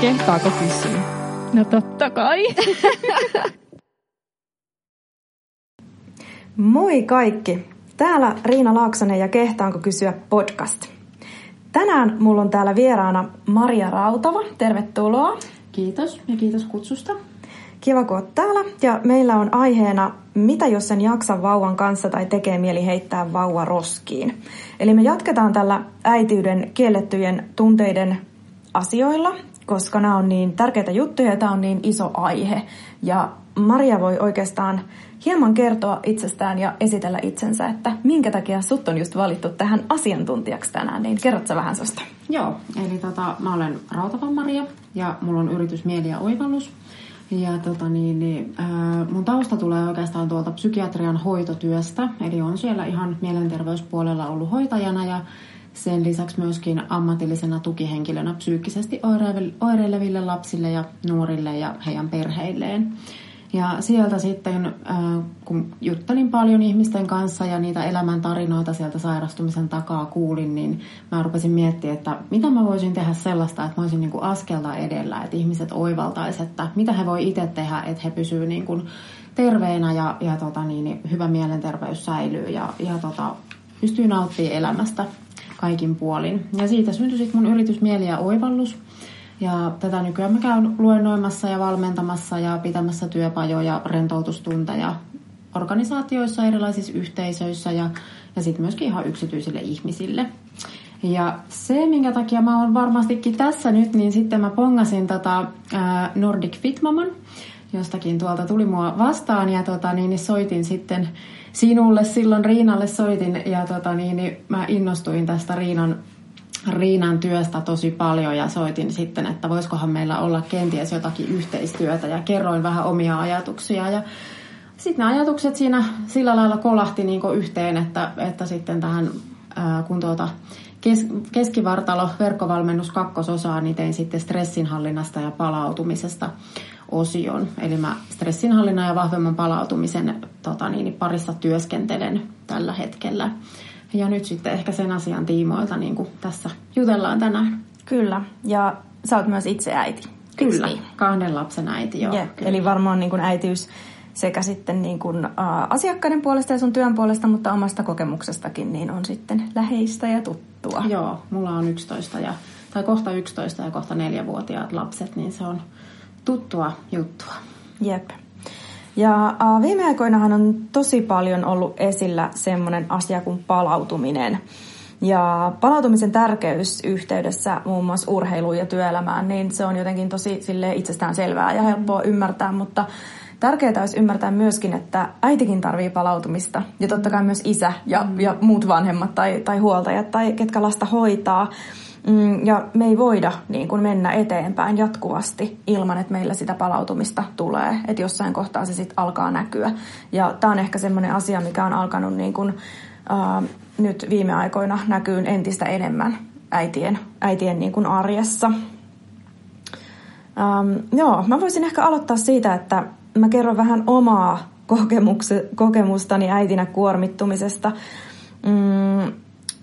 Kehtaako kysyä? No totta kai. Moi kaikki! Täällä Riina Laaksonen ja Kehtaanko kysyä podcast. Tänään mulla on täällä vieraana Maria Rautava. Tervetuloa. Kiitos ja kiitos kutsusta. Kiva, kun oot täällä. Ja meillä on aiheena, mitä jos sen jaksa vauvan kanssa tai tekee mieli heittää vauva roskiin. Eli me jatketaan tällä äitiyden kiellettyjen tunteiden asioilla, koska nämä on niin tärkeitä juttuja ja tämä on niin iso aihe. Ja Maria voi oikeastaan hieman kertoa itsestään ja esitellä itsensä, että minkä takia sut on just valittu tähän asiantuntijaksi tänään, niin kerrotko vähän susta? Joo, eli tota, mä olen Rautavan Maria ja mulla on yritys Mieli ja Oivallus. Ja tota, niin, niin, äh, mun tausta tulee oikeastaan tuolta psykiatrian hoitotyöstä, eli on siellä ihan mielenterveyspuolella ollut hoitajana ja sen lisäksi myöskin ammatillisena tukihenkilönä psyykkisesti oireileville lapsille ja nuorille ja heidän perheilleen. Ja sieltä sitten, kun juttelin paljon ihmisten kanssa ja niitä elämäntarinoita sieltä sairastumisen takaa kuulin, niin mä rupesin miettimään, että mitä mä voisin tehdä sellaista, että mä olisin niin kuin askelta edellä, että ihmiset oivaltaisivat, että mitä he voi itse tehdä, että he pysyvät niin kuin terveenä ja, ja tota niin, niin hyvä mielenterveys säilyy ja, ja tota, pystyy nauttimaan elämästä kaikin puolin. Ja siitä syntyi sitten mun yritys Mieli ja Oivallus – ja tätä nykyään mä käyn luennoimassa ja valmentamassa ja pitämässä työpajoja, rentoutustunteja organisaatioissa, erilaisissa yhteisöissä ja, ja sitten myöskin ihan yksityisille ihmisille. Ja se, minkä takia mä oon varmastikin tässä nyt, niin sitten mä pongasin tota, Nordic Fitmaman, jostakin tuolta tuli mua vastaan ja tota, niin soitin sitten sinulle silloin Riinalle soitin ja tota, niin, niin mä innostuin tästä Riinan Riinan työstä tosi paljon ja soitin sitten, että voisikohan meillä olla kenties jotakin yhteistyötä ja kerroin vähän omia ajatuksia. Ja sitten nämä ajatukset siinä sillä lailla kolahti niin yhteen, että, että sitten tähän kun tuota kes, keskivartalo verkkovalmennus kakkososaa, niin tein sitten stressinhallinnasta ja palautumisesta osion. Eli mä stressinhallinnan ja vahvemman palautumisen tota niin, parissa työskentelen tällä hetkellä. Ja nyt sitten ehkä sen asian tiimoilta niin kuin tässä jutellaan tänään. Kyllä, ja sä oot myös itse äiti. Kyllä, niin? kahden lapsen äiti, joo. Yeah. Eli varmaan niin kuin äitiys sekä sitten niin kuin, ä, asiakkaiden puolesta ja sun työn puolesta, mutta omasta kokemuksestakin niin on sitten läheistä ja tuttua. Joo, mulla on 11 ja, tai kohta 11 ja kohta 4-vuotiaat lapset, niin se on tuttua juttua. Jep. Ja viime aikoinahan on tosi paljon ollut esillä semmoinen asia kuin palautuminen. Ja palautumisen tärkeys yhteydessä muun muassa urheiluun ja työelämään, niin se on jotenkin tosi sille itsestään selvää ja helppoa ymmärtää, mutta tärkeää olisi ymmärtää myöskin, että äitikin tarvii palautumista ja totta kai myös isä ja, ja muut vanhemmat tai, tai huoltajat tai ketkä lasta hoitaa. Mm, ja me ei voida niin kuin mennä eteenpäin jatkuvasti ilman, että meillä sitä palautumista tulee. Että jossain kohtaa se sitten alkaa näkyä. Ja tämä on ehkä semmoinen asia, mikä on alkanut niin kuin, äh, nyt viime aikoina näkyy entistä enemmän äitien, äitien niin kuin arjessa. Ähm, joo, mä voisin ehkä aloittaa siitä, että mä kerron vähän omaa kokemustani äitinä kuormittumisesta. Mm,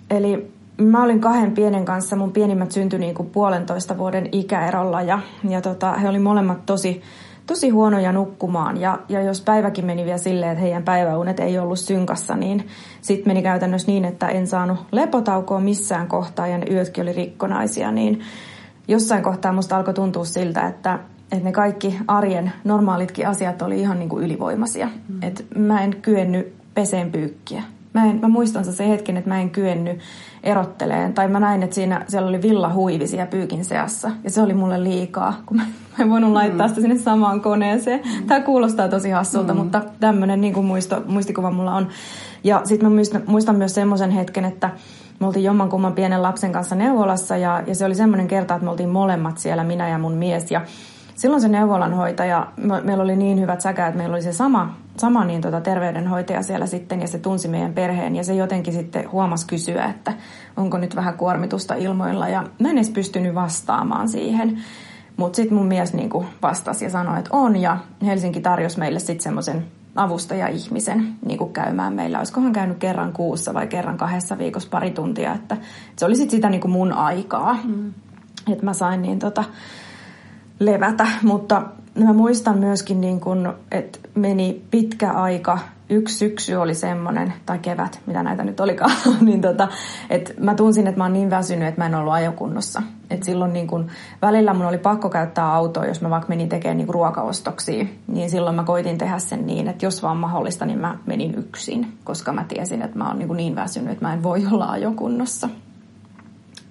eli mä olin kahden pienen kanssa, mun pienimmät syntyi niin kuin puolentoista vuoden ikäerolla ja, ja tota, he oli molemmat tosi, tosi huonoja nukkumaan. Ja, ja jos päiväkin meni vielä silleen, että heidän päiväunet ei ollut synkassa, niin sitten meni käytännössä niin, että en saanut lepotaukoa missään kohtaa ja ne yötkin oli rikkonaisia, niin jossain kohtaa musta alkoi tuntua siltä, että, että ne kaikki arjen normaalitkin asiat oli ihan niin kuin ylivoimaisia. Mm. Että mä en kyennyt peseen pyykkiä. Mä, en, mä muistan se hetken, että mä en kyennyt erotteleen. Tai mä näin, että siinä, siellä oli villahuivi siellä pyykin seassa. Ja se oli mulle liikaa, kun mä, mä en voinut laittaa mm. sitä sinne samaan koneeseen. Mm. Tämä kuulostaa tosi hassulta, mm. mutta tämmöinen niin muisto, muistikuva mulla on. Ja sitten mä muistan, muistan myös semmoisen hetken, että me oltiin jommankumman pienen lapsen kanssa neuvolassa. Ja, ja se oli semmoinen kerta, että me oltiin molemmat siellä, minä ja mun mies. Ja silloin se neuvolanhoitaja, me, meillä oli niin hyvät säkäät, että meillä oli se sama, sama niin tota terveydenhoitaja siellä sitten ja se tunsi meidän perheen ja se jotenkin sitten huomasi kysyä, että onko nyt vähän kuormitusta ilmoilla ja mä en edes pystynyt vastaamaan siihen. Mutta sitten mun mies niinku vastasi ja sanoi, että on ja Helsinki tarjosi meille sitten semmoisen avustaja-ihmisen niin kuin käymään meillä. Olisikohan käynyt kerran kuussa vai kerran kahdessa viikossa pari tuntia, että se oli sitten sitä niin kuin mun aikaa. Mm. Että mä sain niin tota, levätä, mutta mä muistan myöskin, niin kun, että meni pitkä aika yksi syksy oli semmoinen, tai kevät, mitä näitä nyt olikaan, niin tota, että mä tunsin, että mä oon niin väsynyt, että mä en ollut ajokunnossa. Et silloin niin kun, välillä mun oli pakko käyttää autoa, jos mä vaikka menin tekemään niin ruokaostoksia, niin silloin mä koitin tehdä sen niin, että jos vaan mahdollista, niin mä menin yksin, koska mä tiesin, että mä oon niin, niin väsynyt, että mä en voi olla ajokunnossa.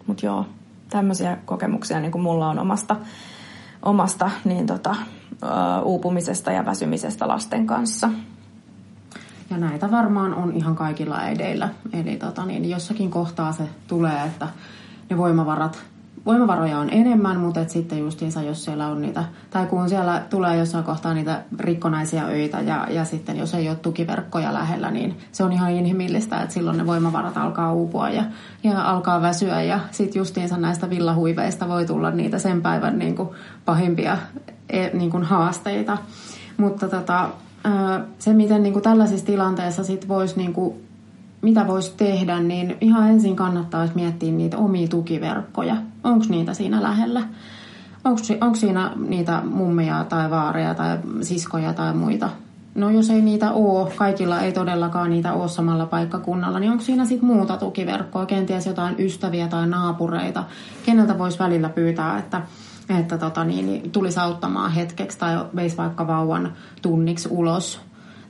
Mutta joo, tämmöisiä kokemuksia niin kuin mulla on omasta, omasta niin tota, uupumisesta ja väsymisestä lasten kanssa. Ja näitä varmaan on ihan kaikilla äideillä. Eli tota, niin jossakin kohtaa se tulee, että ne voimavarat, voimavaroja on enemmän, mutta et sitten justiinsa, jos siellä on niitä, tai kun siellä tulee jossain kohtaa niitä rikkonaisia öitä ja, ja sitten jos ei ole tukiverkkoja lähellä, niin se on ihan inhimillistä, että silloin ne voimavarat alkaa uupua ja, ja alkaa väsyä ja sitten justiinsa näistä villahuiveista voi tulla niitä sen päivän niin kuin pahimpia e, niin kuin haasteita. Mutta tota, se, miten niin kuin tällaisissa tilanteissa sit vois, niin kuin, mitä voisi tehdä, niin ihan ensin kannattaisi miettiä niitä omia tukiverkkoja. Onko niitä siinä lähellä? Onko siinä niitä mummia tai vaareja tai siskoja tai muita? No jos ei niitä ole, kaikilla ei todellakaan niitä ole samalla paikkakunnalla, niin onko siinä sitten muuta tukiverkkoa, kenties jotain ystäviä tai naapureita, keneltä voisi välillä pyytää, että että tota, niin, niin, tulisi auttamaan hetkeksi tai veisi vaikka vauvan tunniksi ulos.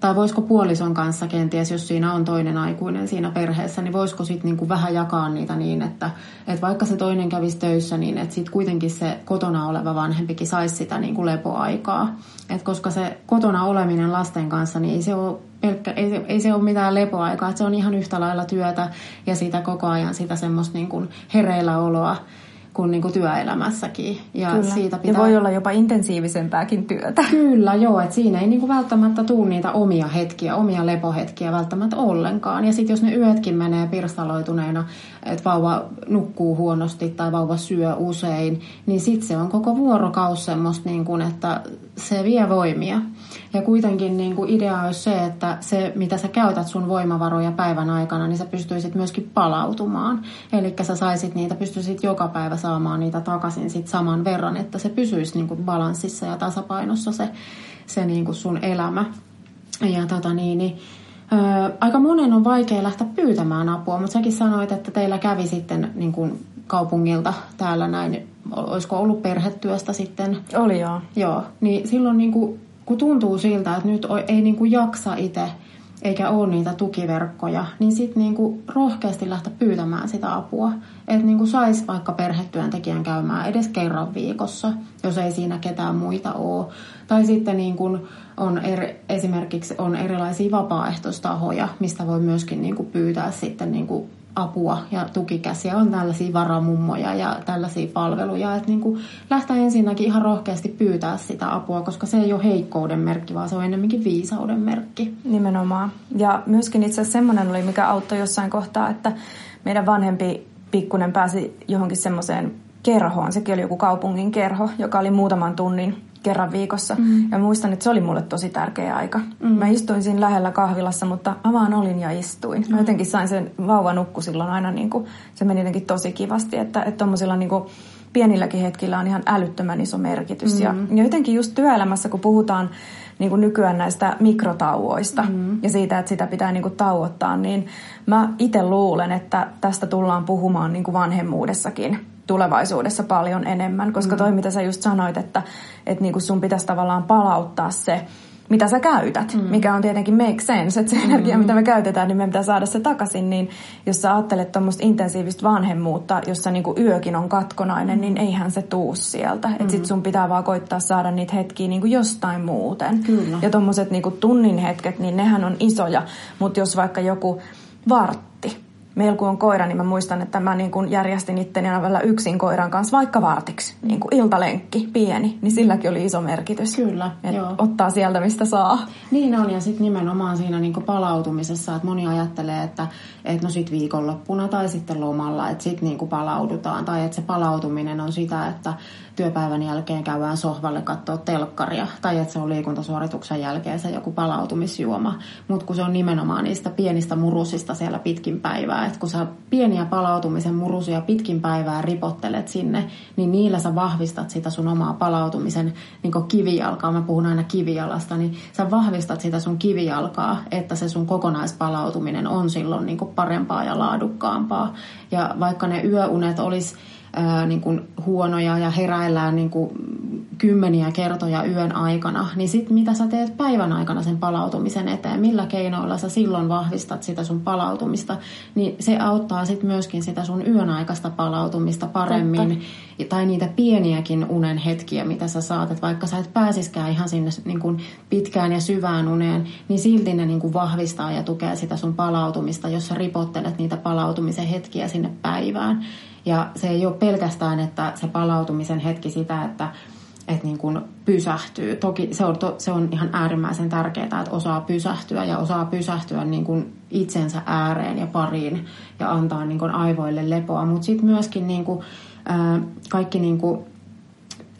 Tai voisiko puolison kanssa kenties, jos siinä on toinen aikuinen siinä perheessä, niin voisiko sitten niinku vähän jakaa niitä niin, että, että vaikka se toinen kävisi töissä, niin että sitten kuitenkin se kotona oleva vanhempikin saisi sitä niinku lepoaikaa. Et koska se kotona oleminen lasten kanssa, niin ei se ole pelkkä, ei, ei se ole mitään lepoaikaa, että se on ihan yhtä lailla työtä ja sitä koko ajan sitä semmoista niin kuin hereillä oloa kuin, niin kuin työelämässäkin. Ja, Kyllä. Siitä pitää... ja voi olla jopa intensiivisempääkin työtä. Kyllä, joo. Että siinä ei niin kuin välttämättä tule niitä omia hetkiä, omia lepohetkiä välttämättä ollenkaan. Ja sitten jos ne yötkin menee pirstaloituneena, että vauva nukkuu huonosti tai vauva syö usein, niin sitten se on koko vuorokaus semmoista, niin kuin, että se vie voimia. Ja kuitenkin niin kuin idea olisi se, että se, mitä sä käytät sun voimavaroja päivän aikana, niin sä pystyisit myöskin palautumaan. Eli sä saisit niitä, pystyisit joka päivä saamaan niitä takaisin sit saman verran, että se pysyisi niin kuin balanssissa ja tasapainossa se, se niin kuin sun elämä. Ja tota niin, niin Ö, aika monen on vaikea lähteä pyytämään apua, mutta säkin sanoit, että teillä kävi sitten niin kuin kaupungilta täällä näin, olisiko ollut perhetyöstä sitten? Oli joo. Joo, niin silloin niin kuin kun tuntuu siltä, että nyt ei niin kuin jaksa itse eikä ole niitä tukiverkkoja, niin sitten niinku rohkeasti lähteä pyytämään sitä apua. Että niinku saisi vaikka perhetyöntekijän käymään edes kerran viikossa, jos ei siinä ketään muita ole. Tai sitten niinku on eri, esimerkiksi on erilaisia vapaaehtoistahoja, mistä voi myöskin niinku pyytää sitten niinku apua ja tukikäsiä. On tällaisia varamummoja ja tällaisia palveluja. Että niin kuin lähteä ensinnäkin ihan rohkeasti pyytää sitä apua, koska se ei ole heikkouden merkki, vaan se on enemmänkin viisauden merkki. Nimenomaan. Ja myöskin itse asiassa semmoinen oli, mikä auttoi jossain kohtaa, että meidän vanhempi pikkunen pääsi johonkin semmoiseen kerhoon. Sekin oli joku kaupungin kerho, joka oli muutaman tunnin kerran viikossa. Mm. Ja muistan, että se oli mulle tosi tärkeä aika. Mm. Mä istuin siinä lähellä kahvilassa, mutta mä vaan olin ja istuin. Mä mm. jotenkin sain sen vauva nukku silloin aina, niin kuin, se meni jotenkin tosi kivasti, että, että tommosilla niin kuin, pienilläkin hetkillä on ihan älyttömän iso merkitys. Mm. Ja, ja jotenkin just työelämässä, kun puhutaan niin kuin nykyään näistä mikrotauoista mm. ja siitä, että sitä pitää niin kuin tauottaa, niin mä itse luulen, että tästä tullaan puhumaan niin kuin vanhemmuudessakin tulevaisuudessa paljon enemmän, koska mm. toi mitä sä just sanoit, että, että niinku sun pitäisi tavallaan palauttaa se, mitä sä käytät, mm. mikä on tietenkin make sense, että se mm. energia, mitä me käytetään, niin me pitää saada se takaisin, niin jos sä ajattelet tuommoista intensiivistä vanhemmuutta, jossa niinku yökin on katkonainen, mm. niin eihän se tuu sieltä. Mm. Että sit sun pitää vaan koittaa saada niitä hetkiä niinku jostain muuten. Kyllä. Ja tuommoiset niinku tunnin hetket, niin nehän on isoja, mutta jos vaikka joku vartti, meillä kun on koira, niin mä muistan, että mä niin kuin järjestin itteni aina välillä yksin koiran kanssa vaikka vartiksi. Niin kuin iltalenkki, pieni, niin silläkin oli iso merkitys. Kyllä, joo. Ottaa sieltä, mistä saa. Niin on, ja sitten nimenomaan siinä niin kuin palautumisessa, että moni ajattelee, että, että no sit viikonloppuna tai sitten lomalla, että sitten niin palaudutaan. Tai että se palautuminen on sitä, että työpäivän jälkeen käydään sohvalle katsoa telkkaria, tai että se on liikuntasuorituksen jälkeen se joku palautumisjuoma. Mutta kun se on nimenomaan niistä pienistä murusista siellä pitkin päivää, että kun sä pieniä palautumisen murusia pitkin päivää ripottelet sinne, niin niillä sä vahvistat sitä sun omaa palautumisen niin kivijalkaa. Mä puhun aina kivijalasta, niin sä vahvistat sitä sun kivijalkaa, että se sun kokonaispalautuminen on silloin niin parempaa ja laadukkaampaa. Ja vaikka ne yöunet olisi ää, niin kuin huonoja ja heräillään niin kuin kymmeniä kertoja yön aikana, niin sitten mitä sä teet päivän aikana sen palautumisen eteen, millä keinoilla sä silloin vahvistat sitä sun palautumista, niin se auttaa sitten myöskin sitä sun yön aikaista palautumista paremmin, Totta. tai niitä pieniäkin unen hetkiä, mitä sä saat, että vaikka sä et pääsiskään ihan sinne niin kuin pitkään ja syvään uneen, niin silti ne niin kuin vahvistaa ja tukee sitä sun palautumista, jos sä ripottelet niitä palautumisen hetkiä sinne päivään. Ja se ei ole pelkästään, että se palautumisen hetki sitä, että että niin kuin pysähtyy. Toki se on, to, se on ihan äärimmäisen tärkeää, että osaa pysähtyä ja osaa pysähtyä niin kuin itsensä ääreen ja pariin ja antaa niin kuin aivoille lepoa. Mutta sitten myöskin niin kuin, ää, kaikki, niin kuin,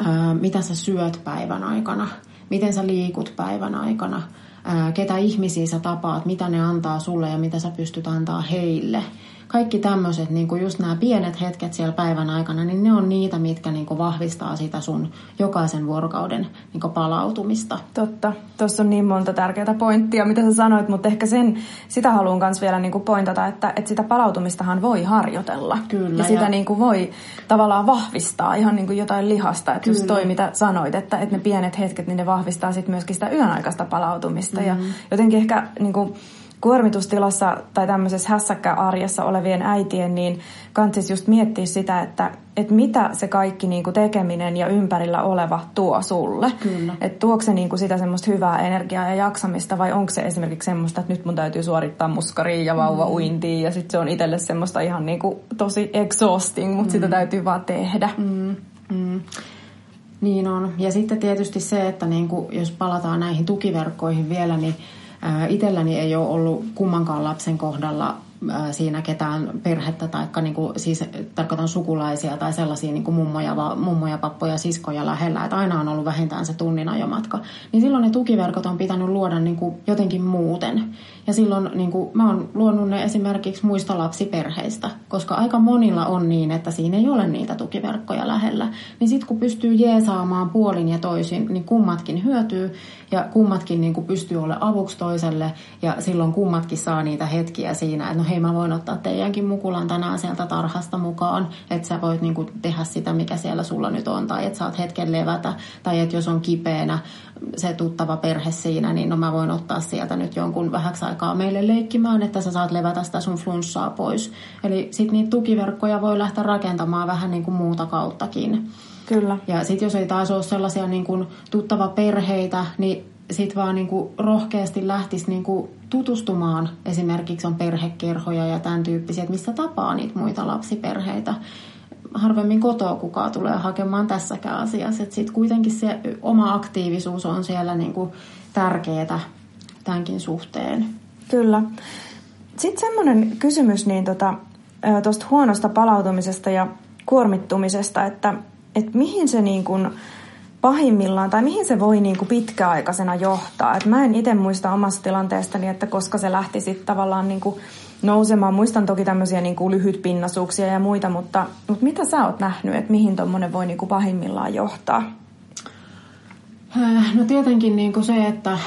ää, mitä sä syöt päivän aikana, miten sä liikut päivän aikana, ää, ketä ihmisiä sä tapaat, mitä ne antaa sulle ja mitä sä pystyt antaa heille – kaikki tämmöiset, niin kuin just nämä pienet hetket siellä päivän aikana, niin ne on niitä, mitkä niin kuin vahvistaa sitä sun jokaisen vuorokauden niin kuin palautumista. Totta. Tuossa on niin monta tärkeää pointtia, mitä sä sanoit, mutta ehkä sen, sitä haluan myös vielä niin kuin pointata, että, että sitä palautumistahan voi harjoitella. Kyllä. Ja sitä ja... Niin kuin voi tavallaan vahvistaa ihan niin kuin jotain lihasta. Että Kyllä. just toi, mitä sanoit, että, että ne pienet hetket, niin ne vahvistaa sitten myöskin sitä yön aikaista palautumista. Mm-hmm. Ja jotenkin ehkä... Niin kuin, kuormitustilassa tai tämmöisessä hässäkkä-arjessa olevien äitien, niin kannattaisi just miettiä sitä, että, että mitä se kaikki niin kuin tekeminen ja ympärillä oleva tuo sulle. Kyllä. Että tuoko se niin kuin sitä semmoista hyvää energiaa ja jaksamista vai onko se esimerkiksi semmoista, että nyt mun täytyy suorittaa muskaria ja vauva uintia ja sitten se on itselle semmoista ihan niin kuin tosi exhausting, mutta mm. sitä täytyy vaan tehdä. Mm. Mm. Niin on. Ja sitten tietysti se, että niin kuin, jos palataan näihin tukiverkkoihin vielä, niin Itselläni ei ole ollut kummankaan lapsen kohdalla siinä ketään perhettä tai niinku, siis tarkoitan sukulaisia tai sellaisia niinku mummoja, mummoja, pappoja, siskoja lähellä, että aina on ollut vähintään se tunnin ajomatka, niin silloin ne tukiverkot on pitänyt luoda niinku jotenkin muuten. Ja silloin niinku, mä oon luonut ne esimerkiksi muista lapsiperheistä, koska aika monilla on niin, että siinä ei ole niitä tukiverkkoja lähellä. Niin sitten kun pystyy jeesaamaan puolin ja toisin, niin kummatkin hyötyy ja kummatkin niinku pystyy olla avuksi toiselle ja silloin kummatkin saa niitä hetkiä siinä, että no hei mä voin ottaa teidänkin mukulan tänään sieltä tarhasta mukaan, että sä voit niinku tehdä sitä, mikä siellä sulla nyt on, tai että saat hetken levätä, tai että jos on kipeänä se tuttava perhe siinä, niin no mä voin ottaa sieltä nyt jonkun vähäksi aikaa meille leikkimään, että sä saat levätä sitä sun flunssaa pois. Eli sitten niitä tukiverkkoja voi lähteä rakentamaan vähän niin kuin muuta kauttakin. Kyllä. Ja sitten jos ei taas ole sellaisia niin kuin tuttava perheitä, niin sitten vaan niin kuin rohkeasti lähtisi niin kuin tutustumaan. Esimerkiksi on perhekerhoja ja tämän tyyppisiä, että missä tapaa niitä muita lapsiperheitä. Harvemmin kotoa kukaan tulee hakemaan tässäkään asiassa. Sitten kuitenkin se oma aktiivisuus on siellä niin kuin tärkeää tämänkin suhteen. Kyllä. Sitten semmoinen kysymys niin tuosta tota, huonosta palautumisesta ja kuormittumisesta, että, että mihin se niin kuin, pahimmillaan, tai mihin se voi niin kuin pitkäaikaisena johtaa. Et mä en itse muista omasta tilanteestani, että koska se lähti sitten tavallaan niin kuin nousemaan. Muistan toki tämmöisiä niin kuin lyhytpinnasuuksia ja muita, mutta, mutta mitä sä oot nähnyt, että mihin tuommoinen voi niin kuin pahimmillaan johtaa? Äh, no tietenkin niin kuin se, että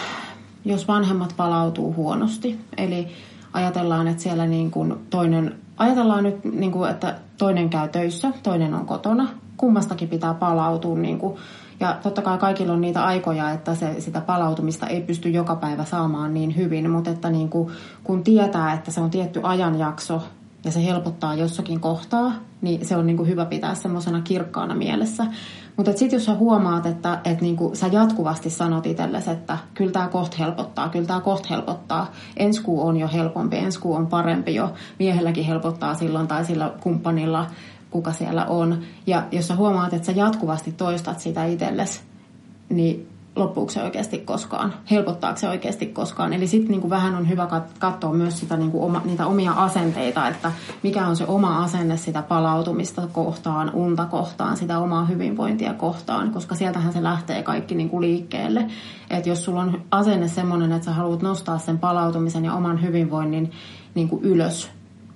jos vanhemmat palautuu huonosti, eli ajatellaan, että siellä niin kuin toinen, ajatellaan nyt, niin kuin, että toinen käy töissä, toinen on kotona, kummastakin pitää palautua niin kuin ja totta kai kaikilla on niitä aikoja, että se, sitä palautumista ei pysty joka päivä saamaan niin hyvin, mutta että niin kuin, kun tietää, että se on tietty ajanjakso ja se helpottaa jossakin kohtaa, niin se on niin kuin hyvä pitää semmoisena kirkkaana mielessä. Mutta sitten jos sä huomaat, että et niinku, sä jatkuvasti sanot itsellesi, että kyllä tämä kohta helpottaa, kyllä tämä kohta helpottaa, ensi kuu on jo helpompi, ensi kuu on parempi jo, miehelläkin helpottaa silloin tai sillä kumppanilla kuka siellä on. Ja jos sä huomaat, että sä jatkuvasti toistat sitä itsellesi, niin loppuuko se oikeasti koskaan? Helpottaako se oikeasti koskaan? Eli sitten niin vähän on hyvä katsoa myös sitä, niin kuin oma, niitä omia asenteita, että mikä on se oma asenne sitä palautumista kohtaan, unta kohtaan, sitä omaa hyvinvointia kohtaan, koska sieltähän se lähtee kaikki niin kuin liikkeelle. Että jos sulla on asenne semmoinen, että sä haluat nostaa sen palautumisen ja oman hyvinvoinnin niin kuin ylös,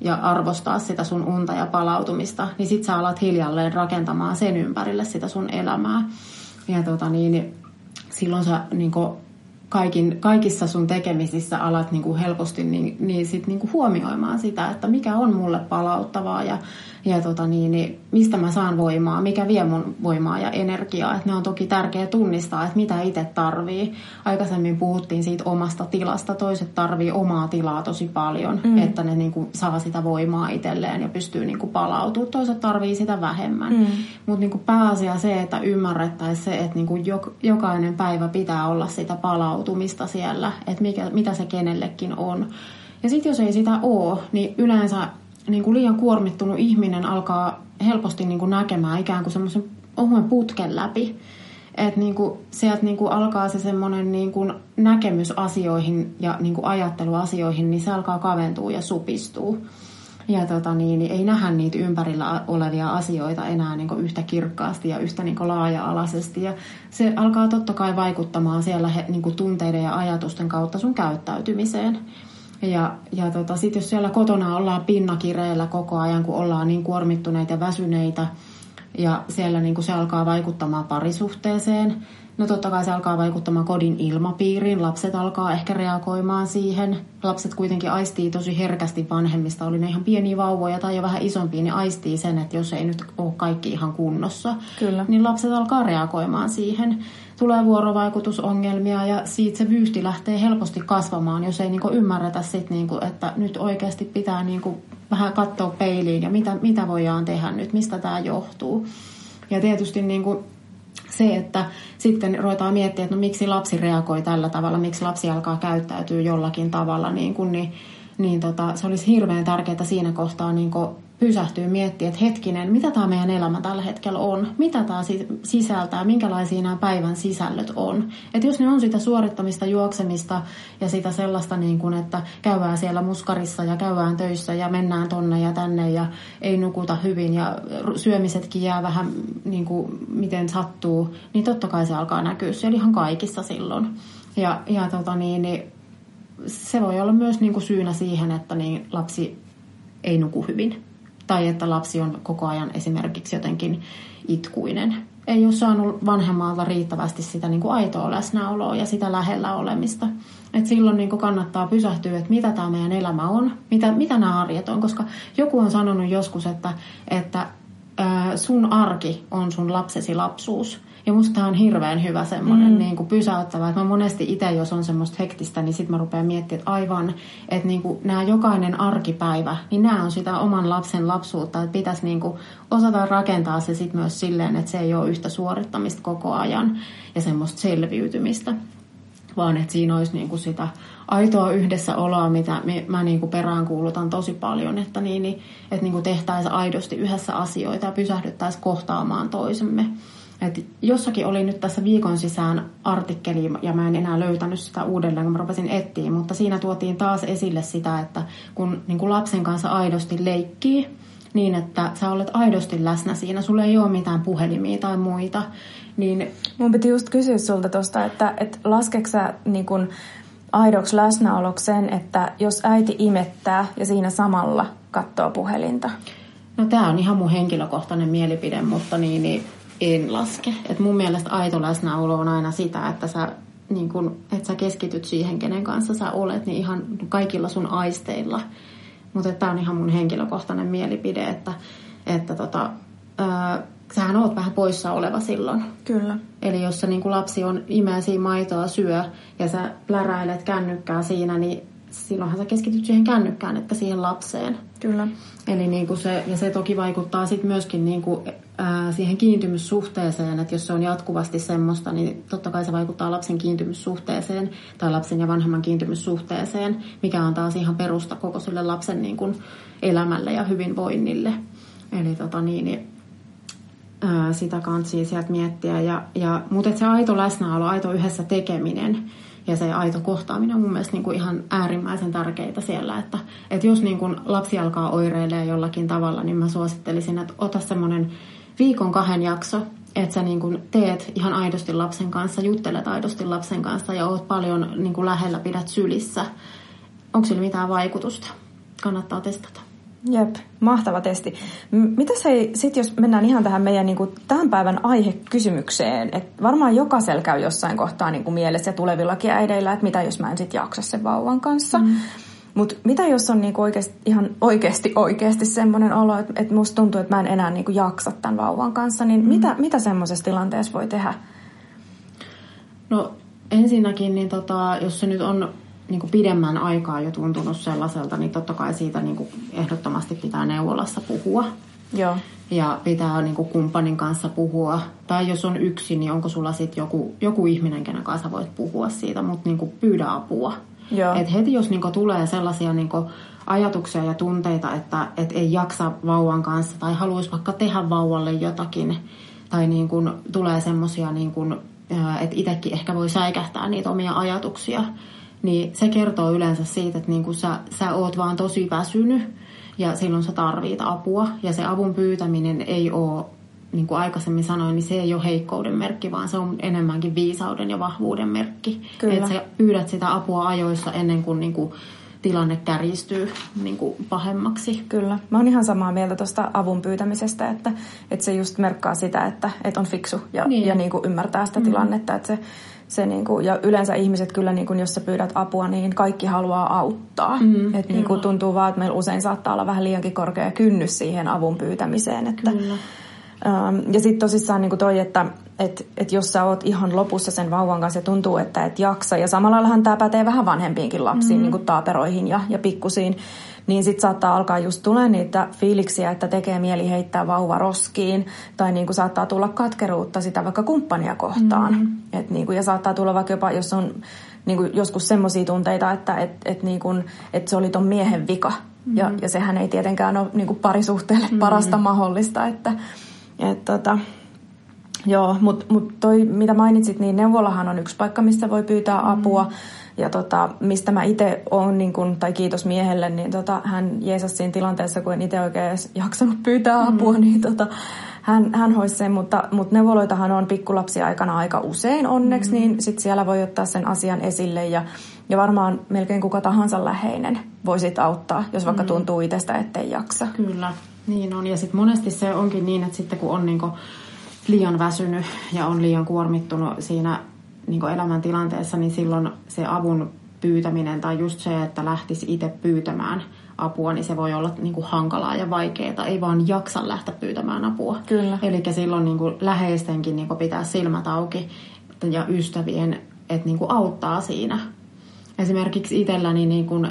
ja arvostaa sitä sun unta ja palautumista, niin sit sä alat hiljalleen rakentamaan sen ympärille sitä sun elämää. Ja tota niin, silloin sä niin kaikin, kaikissa sun tekemisissä alat niin kuin helposti niin, niin sit niin kuin huomioimaan sitä, että mikä on mulle palauttavaa ja, ja tota niin, niin mistä mä saan voimaa, mikä vie mun voimaa ja energiaa. Et ne on toki tärkeää tunnistaa, että mitä itse tarvii. Aikaisemmin puhuttiin siitä omasta tilasta. Toiset tarvii omaa tilaa tosi paljon, mm. että ne niin kuin saa sitä voimaa itselleen ja pystyy niin kuin palautumaan. Toiset tarvii sitä vähemmän. Mm. Mutta niin pääasia se, että ymmärrettäisiin se, että niin kuin jokainen päivä pitää olla sitä palautumista siellä, että mikä, mitä se kenellekin on. Ja sitten jos ei sitä ole, niin yleensä niin kuin liian kuormittunut ihminen alkaa helposti niin kuin näkemään ikään kuin semmoisen ohuen putken läpi. Että niin kuin, sieltä niin kuin alkaa se semmoinen niin kuin näkemys asioihin ja niin kuin ajattelu asioihin, niin se alkaa kaventua ja supistuu. Ja tota niin, niin ei nähdä niitä ympärillä olevia asioita enää niin yhtä kirkkaasti ja yhtä niin laaja-alaisesti. Ja se alkaa totta kai vaikuttamaan siellä niin kuin tunteiden ja ajatusten kautta sun käyttäytymiseen. Ja, ja tota, sitten jos siellä kotona ollaan pinnakireillä koko ajan, kun ollaan niin kuormittuneita ja väsyneitä, ja siellä niin se alkaa vaikuttamaan parisuhteeseen, No totta kai se alkaa vaikuttamaan kodin ilmapiiriin. Lapset alkaa ehkä reagoimaan siihen. Lapset kuitenkin aistii tosi herkästi vanhemmista. Oli ne ihan pieniä vauvoja tai jo vähän isompia, niin aistii sen, että jos ei nyt ole kaikki ihan kunnossa. Kyllä. Niin lapset alkaa reagoimaan siihen. Tulee vuorovaikutusongelmia ja siitä se vyyhti lähtee helposti kasvamaan, jos ei niinku ymmärretä sit, niinku, että nyt oikeasti pitää niinku vähän katsoa peiliin ja mitä, mitä voidaan tehdä nyt, mistä tämä johtuu. Ja tietysti niinku se, että sitten ruvetaan miettimään, että no miksi lapsi reagoi tällä tavalla, miksi lapsi alkaa käyttäytyä jollakin tavalla, niin, kun, niin, niin tota, se olisi hirveän tärkeää siinä kohtaa niin pysähtyä miettiä, että hetkinen, mitä tämä meidän elämä tällä hetkellä on, mitä tämä sisältää, minkälaisia nämä päivän sisällöt on. Että jos ne on sitä suorittamista, juoksemista ja sitä sellaista, niin kuin, että käydään siellä muskarissa ja käydään töissä ja mennään tonne ja tänne ja ei nukuta hyvin ja syömisetkin jää vähän niin kuin miten sattuu, niin totta kai se alkaa näkyä siellä ihan kaikissa silloin. Ja, ja tota niin, niin se voi olla myös niin kuin syynä siihen, että niin lapsi ei nuku hyvin tai että lapsi on koko ajan esimerkiksi jotenkin itkuinen. Ei ole saanut vanhemmalta riittävästi sitä niin kuin aitoa läsnäoloa ja sitä lähellä olemista. Et silloin niin kuin kannattaa pysähtyä, että mitä tämä meidän elämä on, mitä, mitä nämä arjet on. Koska joku on sanonut joskus, että, että sun arki on sun lapsesi lapsuus. Ja musta on hirveän hyvä semmoinen mm. niin kuin pysäyttävä. Että mä monesti itse, jos on semmoista hektistä, niin sitten mä rupean miettimään, että aivan, että niin kuin nämä jokainen arkipäivä, niin nämä on sitä oman lapsen lapsuutta. Että pitäisi niin kuin osata rakentaa se sitten myös silleen, että se ei ole yhtä suorittamista koko ajan ja semmoista selviytymistä vaan että siinä olisi niin kuin sitä aitoa yhdessäoloa, mitä mä niin kuin peräänkuulutan tosi paljon, että, niin, niin, että niin kuin tehtäisiin aidosti yhdessä asioita ja pysähdyttäisiin kohtaamaan toisemme. Et jossakin oli nyt tässä viikon sisään artikkeli, ja mä en enää löytänyt sitä uudelleen, kun mä rupesin etsiä, mutta siinä tuotiin taas esille sitä, että kun niin kuin lapsen kanssa aidosti leikkii, niin että sä olet aidosti läsnä siinä, sulla ei ole mitään puhelimia tai muita, niin... Mun piti just kysyä sulta tuosta, että, että laskeksä niin kun aidoksi läsnäoloksi sen, että jos äiti imettää ja siinä samalla katsoo puhelinta? No tämä on ihan mun henkilökohtainen mielipide, mutta niin, niin en laske. Et mun mielestä aito läsnäolo on aina sitä, että sä, niin kun, että sä keskityt siihen, kenen kanssa sä olet, niin ihan kaikilla sun aisteilla. Mutta tämä on ihan mun henkilökohtainen mielipide, että, että tota, ää, sähän oot vähän poissa oleva silloin. Kyllä. Eli jos se niin lapsi on imää siinä maitoa syö ja sä pläräilet kännykkää siinä, niin silloinhan sä keskityt siihen kännykkään, että siihen lapseen. Kyllä. Eli niin kuin se, ja se toki vaikuttaa sitten myöskin niin kuin, ää, siihen kiintymyssuhteeseen, että jos se on jatkuvasti semmoista, niin totta kai se vaikuttaa lapsen kiintymyssuhteeseen tai lapsen ja vanhemman kiintymyssuhteeseen, mikä on taas ihan perusta koko sille lapsen niin kuin, elämälle ja hyvinvoinnille. Eli tota niin, niin ää, sitä kanssa sieltä miettiä. Ja, ja, mutta se aito läsnäolo, aito yhdessä tekeminen, ja se aito kohtaaminen on mun mielestä niin kuin ihan äärimmäisen tärkeitä siellä, että, että jos niin kuin lapsi alkaa oireilemaan jollakin tavalla, niin mä suosittelisin, että ota semmoinen viikon kahden jakso, että sä niin kuin teet ihan aidosti lapsen kanssa, juttelet aidosti lapsen kanssa ja oot paljon niin kuin lähellä, pidät sylissä. Onko sillä mitään vaikutusta? Kannattaa testata. Jep, mahtava testi. Mitä se sitten, jos mennään ihan tähän meidän niin kuin, tämän päivän aihekysymykseen, että varmaan jokaisella käy jossain kohtaa niin kuin mielessä ja tulevillakin äideillä, että mitä jos mä en sitten jaksa sen vauvan kanssa. Mm. Mutta mitä jos on niinku oikeasti, ihan oikeasti oikeasti semmoinen olo, että, että musta tuntuu, että mä en enää niinku jaksa tämän vauvan kanssa, niin mm. mitä, mitä semmoisessa tilanteessa voi tehdä? No ensinnäkin, niin tota, jos se nyt on niin kuin pidemmän aikaa jo tuntunut sellaiselta, niin totta kai siitä niin kuin ehdottomasti pitää neuvolassa puhua. Joo. Ja pitää niin kuin kumppanin kanssa puhua. Tai jos on yksi, niin onko sulla sitten joku, joku ihminen, kenen kanssa voit puhua siitä, mutta niin kuin pyydä apua. Joo. Et heti jos niin kuin tulee sellaisia niin kuin ajatuksia ja tunteita, että et ei jaksa vauvan kanssa tai haluaisi vaikka tehdä vauvalle jotakin, tai niin kuin tulee semmoisia, niin kuin, että itsekin ehkä voi säikähtää niitä omia ajatuksia, niin se kertoo yleensä siitä, että niin kuin sä, sä oot vaan tosi väsynyt ja silloin sä tarvit apua. Ja se avun pyytäminen ei ole, niin kuin aikaisemmin sanoin, niin se ei ole heikkouden merkki, vaan se on enemmänkin viisauden ja vahvuuden merkki. Että sä pyydät sitä apua ajoissa ennen kuin, niin kuin tilanne kärjistyy niin kuin pahemmaksi. Kyllä. Mä oon ihan samaa mieltä tuosta avun pyytämisestä, että, että se just merkkaa sitä, että, että on fiksu ja, niin. ja niin kuin ymmärtää sitä mm. tilannetta. Että se, se niin kuin, ja yleensä ihmiset kyllä, niin kuin, jos sä pyydät apua, niin kaikki haluaa auttaa. Mm, Et niin kuin, tuntuu vaan, että meillä usein saattaa olla vähän liiankin korkea kynnys siihen avun pyytämiseen. Että, kyllä. Ähm, ja sitten tosissaan niin kuin toi, että et, et jos sä oot ihan lopussa sen vauvan kanssa ja tuntuu, että et jaksa. Ja samalla laillahan tämä pätee vähän vanhempiinkin lapsiin, mm. niin kuin taaperoihin ja, ja pikkusiin niin sitten saattaa alkaa just tulla niitä fiiliksiä, että tekee mieli heittää vauva roskiin, tai niin kuin saattaa tulla katkeruutta sitä vaikka kumppania kohtaan. Mm-hmm. Et niin kuin, ja saattaa tulla vaikka jopa, jos on niin kuin joskus semmoisia tunteita, että et, et niin kuin, et se oli ton miehen vika. Mm-hmm. Ja, ja sehän ei tietenkään ole niin kuin parisuhteelle mm-hmm. parasta mahdollista, että et, tota, Joo, mutta mut toi, mitä mainitsit, niin neuvolahan on yksi paikka, missä voi pyytää apua. Mm-hmm ja tota, mistä mä itse olen, niin kun, tai kiitos miehelle, niin tota, hän jeesasi siinä tilanteessa, kun en itse oikein edes jaksanut pyytää mm. apua, mm. niin tota, hän, hän hoisi sen, mutta, mutta neuvoloitahan on pikkulapsi aikana aika usein onneksi, mm. niin sit siellä voi ottaa sen asian esille ja, ja varmaan melkein kuka tahansa läheinen voi sit auttaa, jos vaikka mm. tuntuu itsestä, ettei jaksa. Kyllä, niin on. Ja sitten monesti se onkin niin, että sitten kun on niinku liian väsynyt ja on liian kuormittunut siinä niin elämäntilanteessa, niin silloin se avun pyytäminen tai just se, että lähtisi itse pyytämään apua, niin se voi olla niin kuin hankalaa ja vaikeaa. Ei vaan jaksa lähteä pyytämään apua. Kyllä. Eli silloin niin kuin läheistenkin niin kuin pitää silmät auki ja ystävien, että niin kuin auttaa siinä. Esimerkiksi itselläni niin kuin,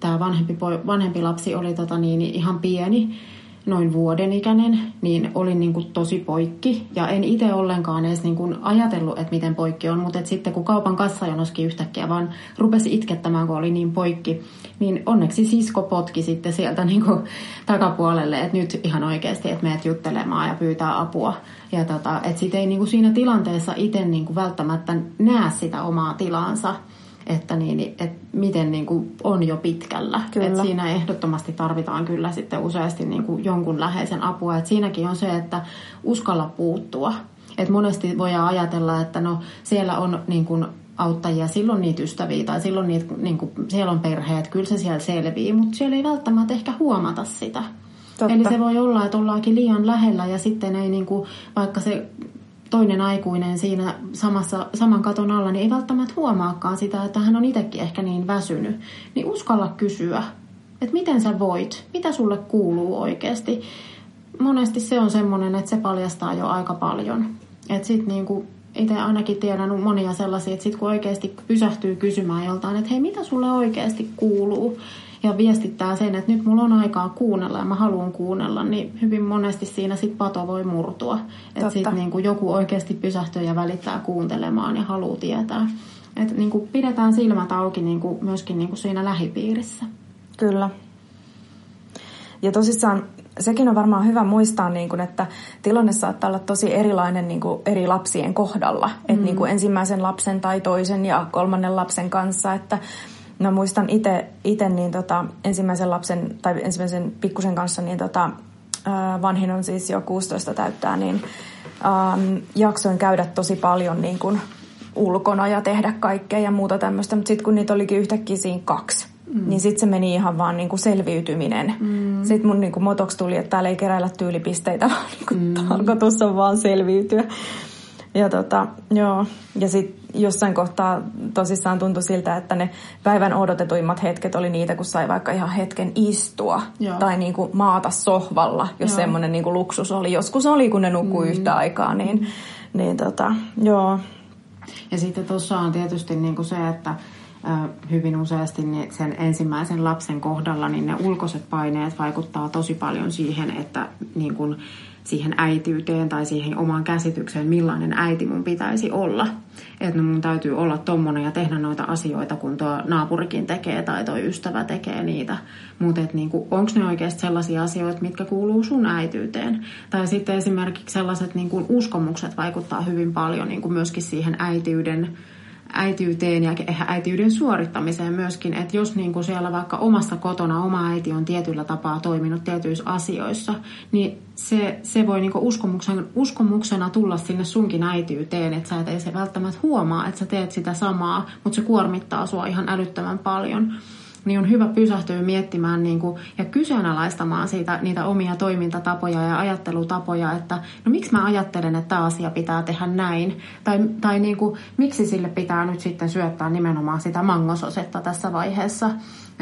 tämä vanhempi, vanhempi lapsi oli tota niin, ihan pieni noin vuoden ikäinen, niin olin niin kuin tosi poikki. Ja en itse ollenkaan edes niin kuin ajatellut, että miten poikki on. Mutta sitten kun kaupan kassajonoskin yhtäkkiä vaan rupesi itkettämään, kun oli niin poikki, niin onneksi sisko potki sitten sieltä niin kuin takapuolelle, että nyt ihan oikeasti, että meet juttelemaan ja pyytää apua. Ja tota, että sitten ei niin kuin siinä tilanteessa itse niin kuin välttämättä näe sitä omaa tilansa että, niin, että miten niin kuin on jo pitkällä. Että siinä ehdottomasti tarvitaan kyllä sitten useasti niin kuin jonkun läheisen apua. Että siinäkin on se, että uskalla puuttua. Et monesti voi ajatella, että no siellä on niin kuin auttajia, silloin niitä ystäviä tai silloin niitä, niin kuin, siellä on perheet, kyllä se siellä selvii, mutta siellä ei välttämättä ehkä huomata sitä. Totta. Eli se voi olla, että ollaankin liian lähellä ja sitten ei niin kuin, vaikka se toinen aikuinen siinä samassa, saman katon alla, niin ei välttämättä huomaakaan sitä, että hän on itsekin ehkä niin väsynyt. Niin uskalla kysyä, että miten sä voit, mitä sulle kuuluu oikeasti. Monesti se on semmoinen, että se paljastaa jo aika paljon. Että sitten niinku, itse ainakin tiedän monia sellaisia, että sitten kun oikeasti pysähtyy kysymään joltain, että hei, mitä sulle oikeasti kuuluu, ja viestittää sen, että nyt mulla on aikaa kuunnella ja mä haluan kuunnella, niin hyvin monesti siinä sit pato voi murtua. Että sitten niin kuin joku oikeasti pysähtyy ja välittää kuuntelemaan ja haluaa tietää. Että niin kuin pidetään silmät auki niin kuin myöskin niin kuin siinä lähipiirissä. Kyllä. Ja tosissaan sekin on varmaan hyvä muistaa, niin kuin, että tilanne saattaa olla tosi erilainen niin kuin eri lapsien kohdalla. Mm. Että niin kuin ensimmäisen lapsen tai toisen ja kolmannen lapsen kanssa, että No muistan itse niin tota, ensimmäisen lapsen tai ensimmäisen pikkusen kanssa, niin tota, vanhin on siis jo 16 täyttää, niin ähm, jaksoin käydä tosi paljon niin kuin ulkona ja tehdä kaikkea ja muuta tämmöistä. Mutta sitten kun niitä olikin yhtäkkiä siinä kaksi, mm. niin sitten se meni ihan vaan niin kuin selviytyminen. Mm. Sitten mun niin kuin motoksi tuli, että täällä ei keräillä tyylipisteitä, vaan niin kuin mm. tarkoitus on vaan selviytyä. Ja, tota, joo. ja sitten jossain kohtaa tosissaan tuntui siltä, että ne päivän odotetuimmat hetket oli niitä, kun sai vaikka ihan hetken istua joo. tai niin kuin maata sohvalla, jos semmoinen niin kuin luksus oli. Joskus oli, kun ne nukkui mm. yhtä aikaa, niin, niin tota, joo. Ja sitten tuossa on tietysti niin kuin se, että hyvin useasti niin sen ensimmäisen lapsen kohdalla niin ne ulkoiset paineet vaikuttaa tosi paljon siihen, että niin kuin siihen äitiyteen tai siihen omaan käsitykseen, millainen äiti mun pitäisi olla. Että no mun täytyy olla tommonen ja tehdä noita asioita, kun tuo naapurikin tekee tai tuo ystävä tekee niitä. Mutta niinku, onko ne oikeasti sellaisia asioita, mitkä kuuluu sun äityyteen? Tai sitten esimerkiksi sellaiset niinku, uskomukset vaikuttaa hyvin paljon niinku myöskin siihen äitiyden äitiyteen ja äitiyden suorittamiseen myöskin, että jos niin kuin siellä vaikka omassa kotona oma äiti on tietyllä tapaa toiminut tietyissä asioissa, niin se, se voi niin kuin uskomuksen, uskomuksena tulla sinne sunkin äitiyteen, että sä et ei se välttämättä huomaa, että sä teet sitä samaa, mutta se kuormittaa sua ihan älyttömän paljon niin on hyvä pysähtyä miettimään niin kuin, ja kyseenalaistamaan siitä, niitä omia toimintatapoja ja ajattelutapoja, että no miksi mä ajattelen, että tämä asia pitää tehdä näin, tai, tai niin kuin, miksi sille pitää nyt sitten syöttää nimenomaan sitä mangososetta tässä vaiheessa.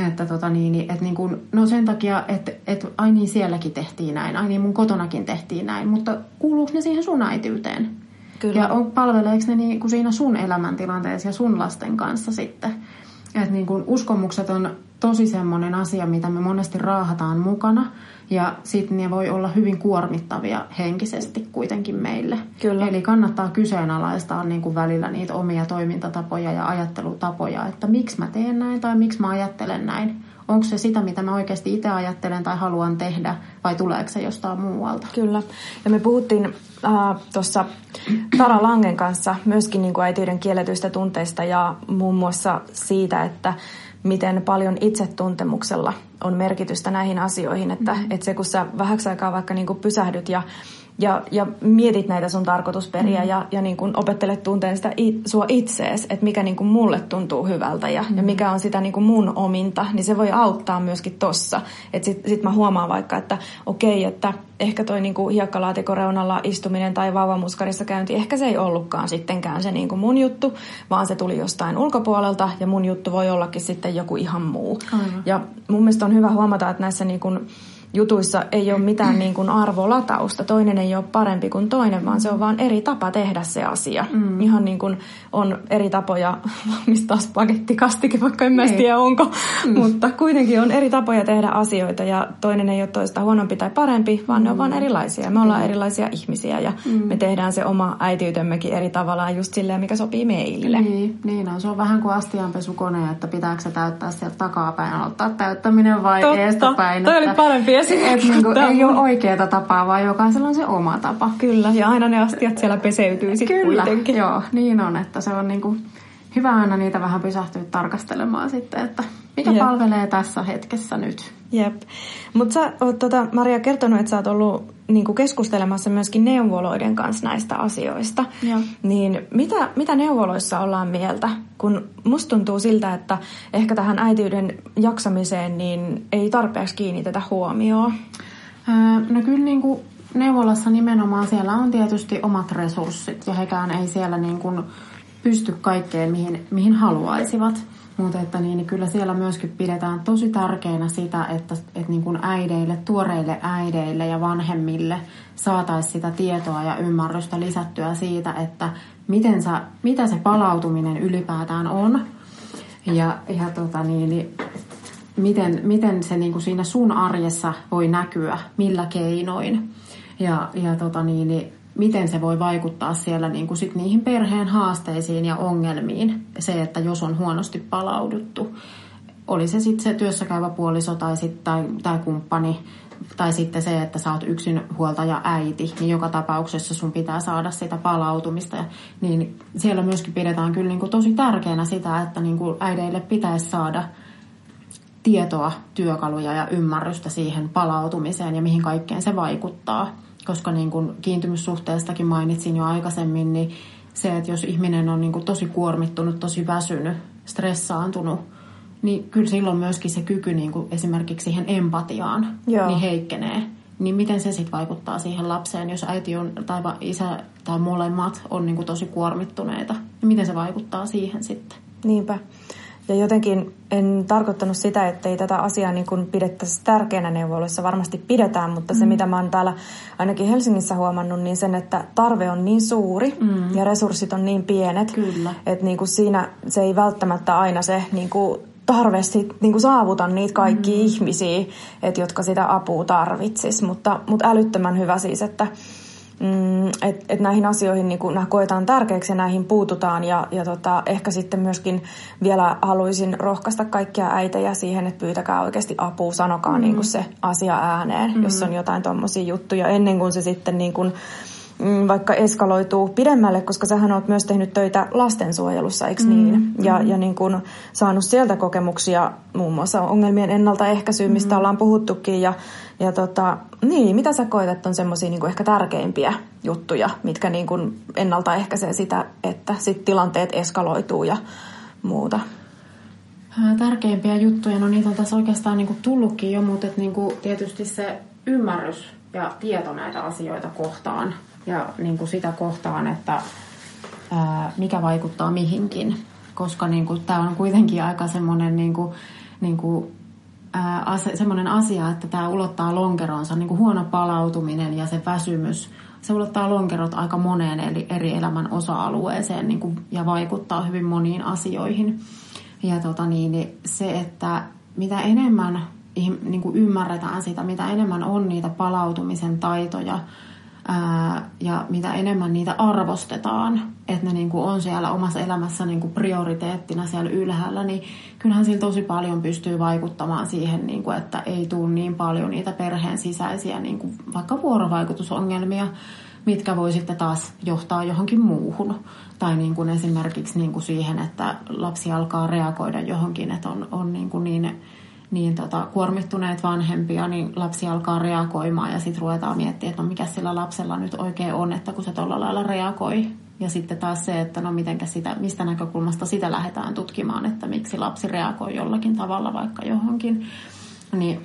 Että tota niin, niin että niin kuin, no sen takia, että, että ai niin sielläkin tehtiin näin, ai niin mun kotonakin tehtiin näin, mutta kuuluuko ne siihen sun äitiyteen? Kyllä. Ja on, palveleeko ne niin kuin siinä sun elämäntilanteessa ja sun lasten kanssa sitten? Että niin kuin uskomukset on tosi semmoinen asia, mitä me monesti raahataan mukana. Ja sitten ne voi olla hyvin kuormittavia henkisesti kuitenkin meille. Kyllä. Eli kannattaa kyseenalaistaa niin kuin välillä niitä omia toimintatapoja ja ajattelutapoja, että miksi mä teen näin tai miksi mä ajattelen näin. Onko se sitä, mitä mä oikeasti itse ajattelen tai haluan tehdä, vai tuleeko se jostain muualta? Kyllä. Ja me puhuttiin äh, tuossa Tara Langen kanssa myöskin niin kuin äitiyden kielletyistä tunteista ja muun muassa siitä, että miten paljon itsetuntemuksella on merkitystä näihin asioihin. Että, mm. että se, kun sä vähäksi aikaa vaikka niin kuin pysähdyt ja ja, ja mietit näitä sun tarkoitusperiä mm. ja, ja niin kuin opettelet tunteen sitä it, sua itsees, että mikä niin kuin mulle tuntuu hyvältä ja, mm. ja mikä on sitä niin kuin mun ominta, niin se voi auttaa myöskin tossa. Että sit, sit mä huomaan vaikka, että okei, että ehkä toi niin kuin hiekkalaatikon istuminen tai vauvamuskarissa käynti, ehkä se ei ollutkaan sittenkään se niin kuin mun juttu, vaan se tuli jostain ulkopuolelta ja mun juttu voi ollakin sitten joku ihan muu. Aivan. Ja mun mielestä on hyvä huomata, että näissä niin kuin jutuissa ei ole mitään niin kuin arvolatausta. Toinen ei ole parempi kuin toinen, vaan se on vain eri tapa tehdä se asia. Mm. Ihan niin kuin on eri tapoja valmistaa spagettikastike, vaikka en mä niin. tiedä onko. Mm. Mutta kuitenkin on eri tapoja tehdä asioita ja toinen ei ole toista huonompi tai parempi, vaan mm. ne on vain erilaisia. Me ollaan mm. erilaisia ihmisiä ja mm. me tehdään se oma äitiytemmekin eri tavalla just silleen, mikä sopii meille. Niin, niin on. Se on vähän kuin astianpesukone, että pitääkö se täyttää sieltä takapäin, aloittaa täyttäminen vai Totta. eestäpäin. Toi oli parempi esimerkki. Et niinku, ei ole oikeaa tapaa, vaan jokaisella on se oma tapa. Kyllä, ja aina ne astiat siellä peseytyy sitten Kyllä, kuitenkin. joo, niin on, että se on niinku hyvä aina niitä vähän pysähtyä tarkastelemaan sitten, että mikä Jep. palvelee tässä hetkessä nyt. Jep. Mutta sä oot tota, Maria kertonut, että sä oot ollut niin keskustelemassa myöskin neuvoloiden kanssa näistä asioista. Joo. Niin mitä, mitä neuvoloissa ollaan mieltä? Kun musta tuntuu siltä, että ehkä tähän äitiyden jaksamiseen niin ei tarpeeksi kiinnitetä huomioon. Öö, no kyllä niin kuin neuvolassa nimenomaan siellä on tietysti omat resurssit ja hekään ei siellä niin kuin pysty kaikkeen, mihin, mihin haluaisivat. Mutta että niin, niin kyllä siellä myöskin pidetään tosi tärkeänä sitä, että, että niin kuin äideille, tuoreille äideille ja vanhemmille saataisiin sitä tietoa ja ymmärrystä lisättyä siitä, että miten sä, mitä se palautuminen ylipäätään on. Ja, ja tota niin, niin miten, miten se niin kuin siinä sun arjessa voi näkyä, millä keinoin. Ja, ja tota niin, niin miten se voi vaikuttaa siellä niin kuin sit niihin perheen haasteisiin ja ongelmiin. Se, että jos on huonosti palauduttu, oli se sitten se työssäkäyvä puoliso tai, sit, tai, tai kumppani, tai sitten se, että sä oot yksin huoltaja äiti, niin joka tapauksessa sun pitää saada sitä palautumista. Ja, niin siellä myöskin pidetään kyllä niin kuin tosi tärkeänä sitä, että niin kuin äideille pitäisi saada tietoa, työkaluja ja ymmärrystä siihen palautumiseen ja mihin kaikkeen se vaikuttaa koska niin kuin kiintymyssuhteestakin mainitsin jo aikaisemmin, niin se, että jos ihminen on niin kuin tosi kuormittunut, tosi väsynyt, stressaantunut niin kyllä silloin myöskin se kyky niin kuin esimerkiksi siihen empatiaan Joo. niin heikkenee. Niin miten se sitten vaikuttaa siihen lapseen, jos äiti on, tai isä tai molemmat on niin kuin tosi kuormittuneita? Niin miten se vaikuttaa siihen sitten? Niinpä. Ja jotenkin en tarkoittanut sitä, että ei tätä asiaa niin kuin pidettäisi tärkeänä neuvoloissa. Varmasti pidetään, mutta se mitä mä oon täällä ainakin Helsingissä huomannut, niin sen, että tarve on niin suuri mm. ja resurssit on niin pienet, Kyllä. että niin kuin siinä se ei välttämättä aina se niin kuin tarve sit, niin kuin saavuta niitä kaikki mm. ihmisiä, että jotka sitä apua tarvitsis. Mutta, mutta älyttömän hyvä siis, että mm, et, et näihin asioihin niin nämä koetaan tärkeäksi ja näihin puututaan. Ja, ja tota, ehkä sitten myöskin vielä haluaisin rohkaista kaikkia äitejä siihen, että pyytäkää oikeasti apua, sanokaa mm. niin kuin se asia ääneen, mm. jos on jotain tuommoisia juttuja, ennen kuin se sitten niin kuin, mm, vaikka eskaloituu pidemmälle, koska sähän oot myös tehnyt töitä lastensuojelussa, eikö niin? Mm, ja, mm. ja niin kun saanut sieltä kokemuksia muun muassa ongelmien ennaltaehkäisyyn, mistä mm. ollaan puhuttukin. Ja, ja tota, niin, mitä sä koet, että on semmoisia niin ehkä tärkeimpiä juttuja, mitkä niin kun ennaltaehkäisee sitä, että sit tilanteet eskaloituu ja muuta? Tärkeimpiä juttuja, no niitä on tässä oikeastaan niin kuin tullutkin jo, mutta niin kuin tietysti se ymmärrys ja tieto näitä asioita kohtaan ja niin kuin sitä kohtaan, että mikä vaikuttaa mihinkin, koska niin kuin, tämä on kuitenkin aika semmoinen niin kuin, niin kuin, ase, semmoinen asia, että tämä ulottaa lonkeronsa, niin kuin huono palautuminen ja se väsymys, se ulottaa lonkerot aika moneen eri, eri elämän osa-alueeseen niin kuin, ja vaikuttaa hyvin moniin asioihin. Ja tota niin, niin se, että mitä enemmän niin kuin ymmärretään sitä, mitä enemmän on niitä palautumisen taitoja ää, ja mitä enemmän niitä arvostetaan, että ne niin kuin on siellä omassa elämässä niin kuin prioriteettina siellä ylhäällä, niin kyllähän sillä tosi paljon pystyy vaikuttamaan siihen, niin kuin, että ei tule niin paljon niitä perheen sisäisiä niin kuin vaikka vuorovaikutusongelmia, mitkä voi sitten taas johtaa johonkin muuhun. Tai niin kuin esimerkiksi niin kuin siihen, että lapsi alkaa reagoida johonkin, että on, on niin, kuin niin, niin tota, kuormittuneet vanhempia, niin lapsi alkaa reagoimaan ja sitten ruvetaan miettimään, että no mikä sillä lapsella nyt oikein on, että kun se tuolla lailla reagoi. Ja sitten taas se, että no mitenkä sitä, mistä näkökulmasta sitä lähdetään tutkimaan, että miksi lapsi reagoi jollakin tavalla vaikka johonkin. Niin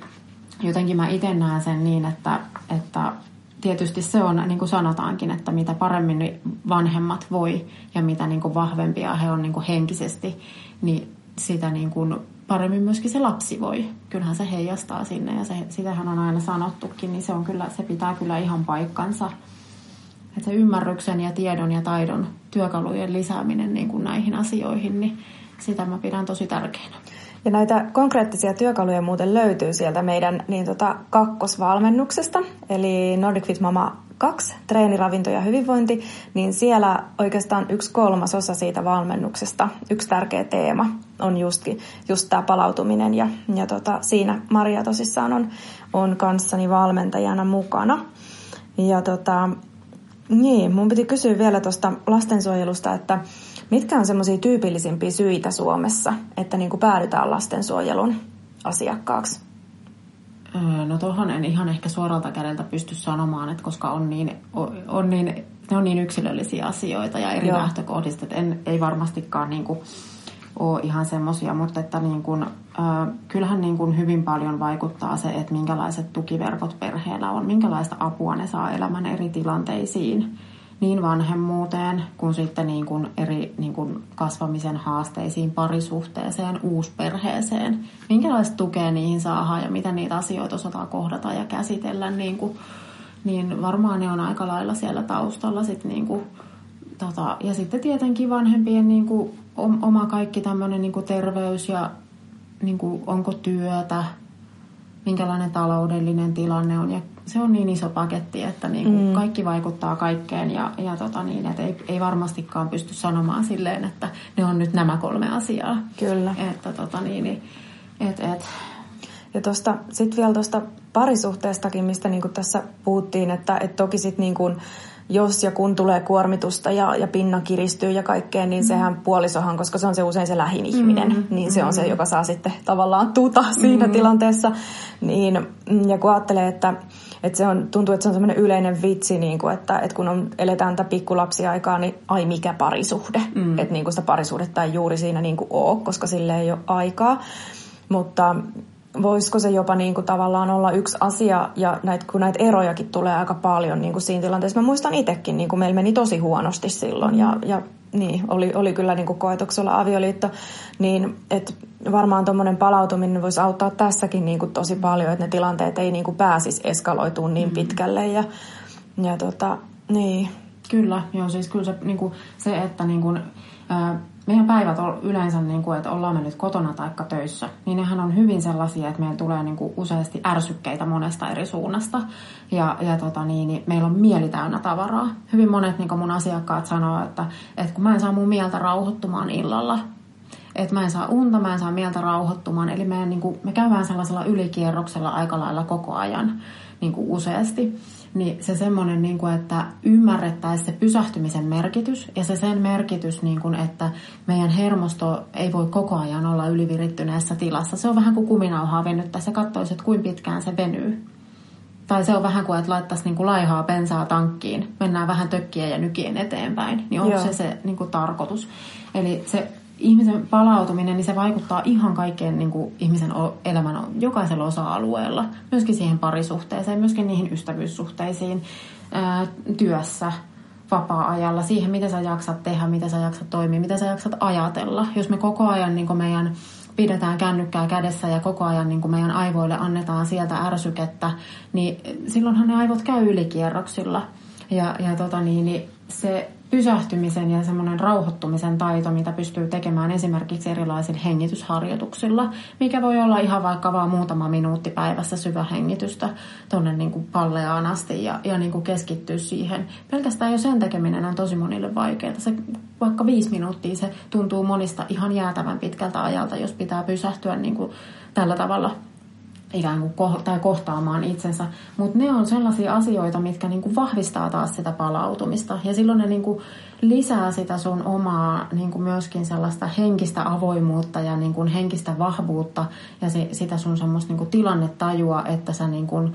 jotenkin mä itse näen sen niin, että, että tietysti se on, niin kuin sanotaankin, että mitä paremmin vanhemmat voi ja mitä niin kuin vahvempia he on niin kuin henkisesti, niin sitä niin kuin paremmin myöskin se lapsi voi. Kyllähän se heijastaa sinne ja se, sitähän on aina sanottukin, niin se, on kyllä, se pitää kyllä ihan paikkansa. Että se ymmärryksen ja tiedon ja taidon työkalujen lisääminen niin kuin näihin asioihin, niin sitä mä pidän tosi tärkeänä. Ja näitä konkreettisia työkaluja muuten löytyy sieltä meidän niin tota, kakkosvalmennuksesta, eli Nordic Fit Mama 2, treeni, ravinto ja hyvinvointi, niin siellä oikeastaan yksi kolmasosa siitä valmennuksesta, yksi tärkeä teema on just, just tämä palautuminen ja, ja tota, siinä Maria tosissaan on, on kanssani valmentajana mukana. Ja tota, niin, mun piti kysyä vielä tuosta lastensuojelusta, että mitkä on semmoisia tyypillisimpiä syitä Suomessa, että niin kuin päädytään lastensuojelun asiakkaaksi? No tuohon en ihan ehkä suoralta kädeltä pysty sanomaan, että koska on niin, on niin, ne on niin yksilöllisiä asioita ja eri Joo. lähtökohdista, että en, ei varmastikaan niin kuin ole ihan semmoisia, mutta että niin kuin, äh, kyllähän niin kuin hyvin paljon vaikuttaa se, että minkälaiset tukiverkot perheellä on, minkälaista apua ne saa elämän eri tilanteisiin niin vanhemmuuteen kuin sitten niin kuin eri niin kuin kasvamisen haasteisiin, parisuhteeseen, uusperheeseen. Minkälaista tukea niihin saadaan ja miten niitä asioita osataan kohdata ja käsitellä, niin, kuin, niin varmaan ne on aika lailla siellä taustalla. Sit niin kuin, tota, ja sitten tietenkin vanhempien niin kuin, oma kaikki tämmöinen niin terveys ja niin kuin, onko työtä, minkälainen taloudellinen tilanne on ja se on niin iso paketti, että niin kuin mm. kaikki vaikuttaa kaikkeen ja, ja tota niin, että ei, ei varmastikaan pysty sanomaan silleen, että ne on nyt nämä kolme asiaa. Kyllä. Että tota niin, et, et. Ja tuosta, sitten vielä tuosta parisuhteestakin, mistä niin kuin tässä puhuttiin, että et toki sitten niin kuin, jos ja kun tulee kuormitusta ja, ja pinna kiristyy ja kaikkea, niin mm. sehän puolisohan, koska se on se usein se lähin ihminen, mm. niin se on se, joka saa sitten tavallaan tuta siinä mm. tilanteessa. Niin, ja kun ajattelee, että että se on, tuntuu, että se on semmoinen yleinen vitsi, niin kuin, että, että kun on, eletään tätä pikkulapsiaikaa, niin ai mikä parisuhde. Mm. Että niin kuin sitä parisuhdetta ei juuri siinä niin kuin ole, koska sille ei ole aikaa. Mutta voisiko se jopa niin kuin tavallaan olla yksi asia, ja näit, kun näitä erojakin tulee aika paljon niin kuin siinä tilanteessa. Mä muistan itsekin, niin kuin meillä meni tosi huonosti silloin, ja, ja niin, oli, oli kyllä niin kuin koetuksella avioliitto, niin että varmaan tuommoinen palautuminen voisi auttaa tässäkin niin kuin tosi paljon, että ne tilanteet ei niin kuin pääsisi eskaloitumaan niin mm. pitkälle, ja, ja tota, niin. Kyllä, joo, siis kyllä se, niin kuin, se että niin kuin, ää, meidän päivät on yleensä, niin kuin, että ollaan me nyt kotona tai töissä, niin nehän on hyvin sellaisia, että meillä tulee niin kuin useasti ärsykkeitä monesta eri suunnasta. Ja, ja tota niin, niin meillä on mieli täynnä tavaraa. Hyvin monet niin kuin mun asiakkaat sanoo, että, että kun mä en saa mun mieltä rauhoittumaan illalla, että mä en saa unta, mä en saa mieltä rauhoittumaan. Eli me, niin kuin, me käydään sellaisella ylikierroksella aika lailla koko ajan niin kuin useasti niin se semmoinen, niin kuin, että ymmärrettäisiin se pysähtymisen merkitys ja se sen merkitys, niin kuin, että meidän hermosto ei voi koko ajan olla ylivirittyneessä tilassa. Se on vähän kuin kuminauhaa venyttää. Se katsoisi, että kuinka pitkään se venyy. Tai se on vähän kuin, että laittaisi niin kuin laihaa bensaa tankkiin, mennään vähän tökkiä ja nykien eteenpäin. Niin onko Joo. se se niin kuin tarkoitus? Eli se ihmisen palautuminen, niin se vaikuttaa ihan kaikkeen niin kuin ihmisen elämän jokaisella osa-alueella. Myöskin siihen parisuhteeseen, myöskin niihin ystävyyssuhteisiin, ää, työssä, vapaa-ajalla, siihen mitä sä jaksat tehdä, mitä sä jaksat toimia, mitä sä jaksat ajatella. Jos me koko ajan niin kuin meidän pidetään kännykkää kädessä ja koko ajan niin kuin meidän aivoille annetaan sieltä ärsykettä, niin silloinhan ne aivot käy ylikierroksilla. Ja, ja tota niin, niin se pysähtymisen ja semmoinen rauhoittumisen taito, mitä pystyy tekemään esimerkiksi erilaisilla hengitysharjoituksilla, mikä voi olla ihan vaikka vaan muutama minuutti päivässä syvähengitystä tuonne niin kuin palleaan asti ja, ja niin kuin keskittyä siihen. Pelkästään jo sen tekeminen on tosi monille vaikeaa. Se, vaikka viisi minuuttia se tuntuu monista ihan jäätävän pitkältä ajalta, jos pitää pysähtyä niin kuin tällä tavalla ikään kuin ko- tai kohtaamaan itsensä. Mutta ne on sellaisia asioita, mitkä niinku vahvistaa taas sitä palautumista. Ja silloin ne niinku lisää sitä sun omaa niinku myöskin sellaista henkistä avoimuutta ja niinku henkistä vahvuutta ja se, sitä sun semmoista niinku tilannetajua, että sä niinku,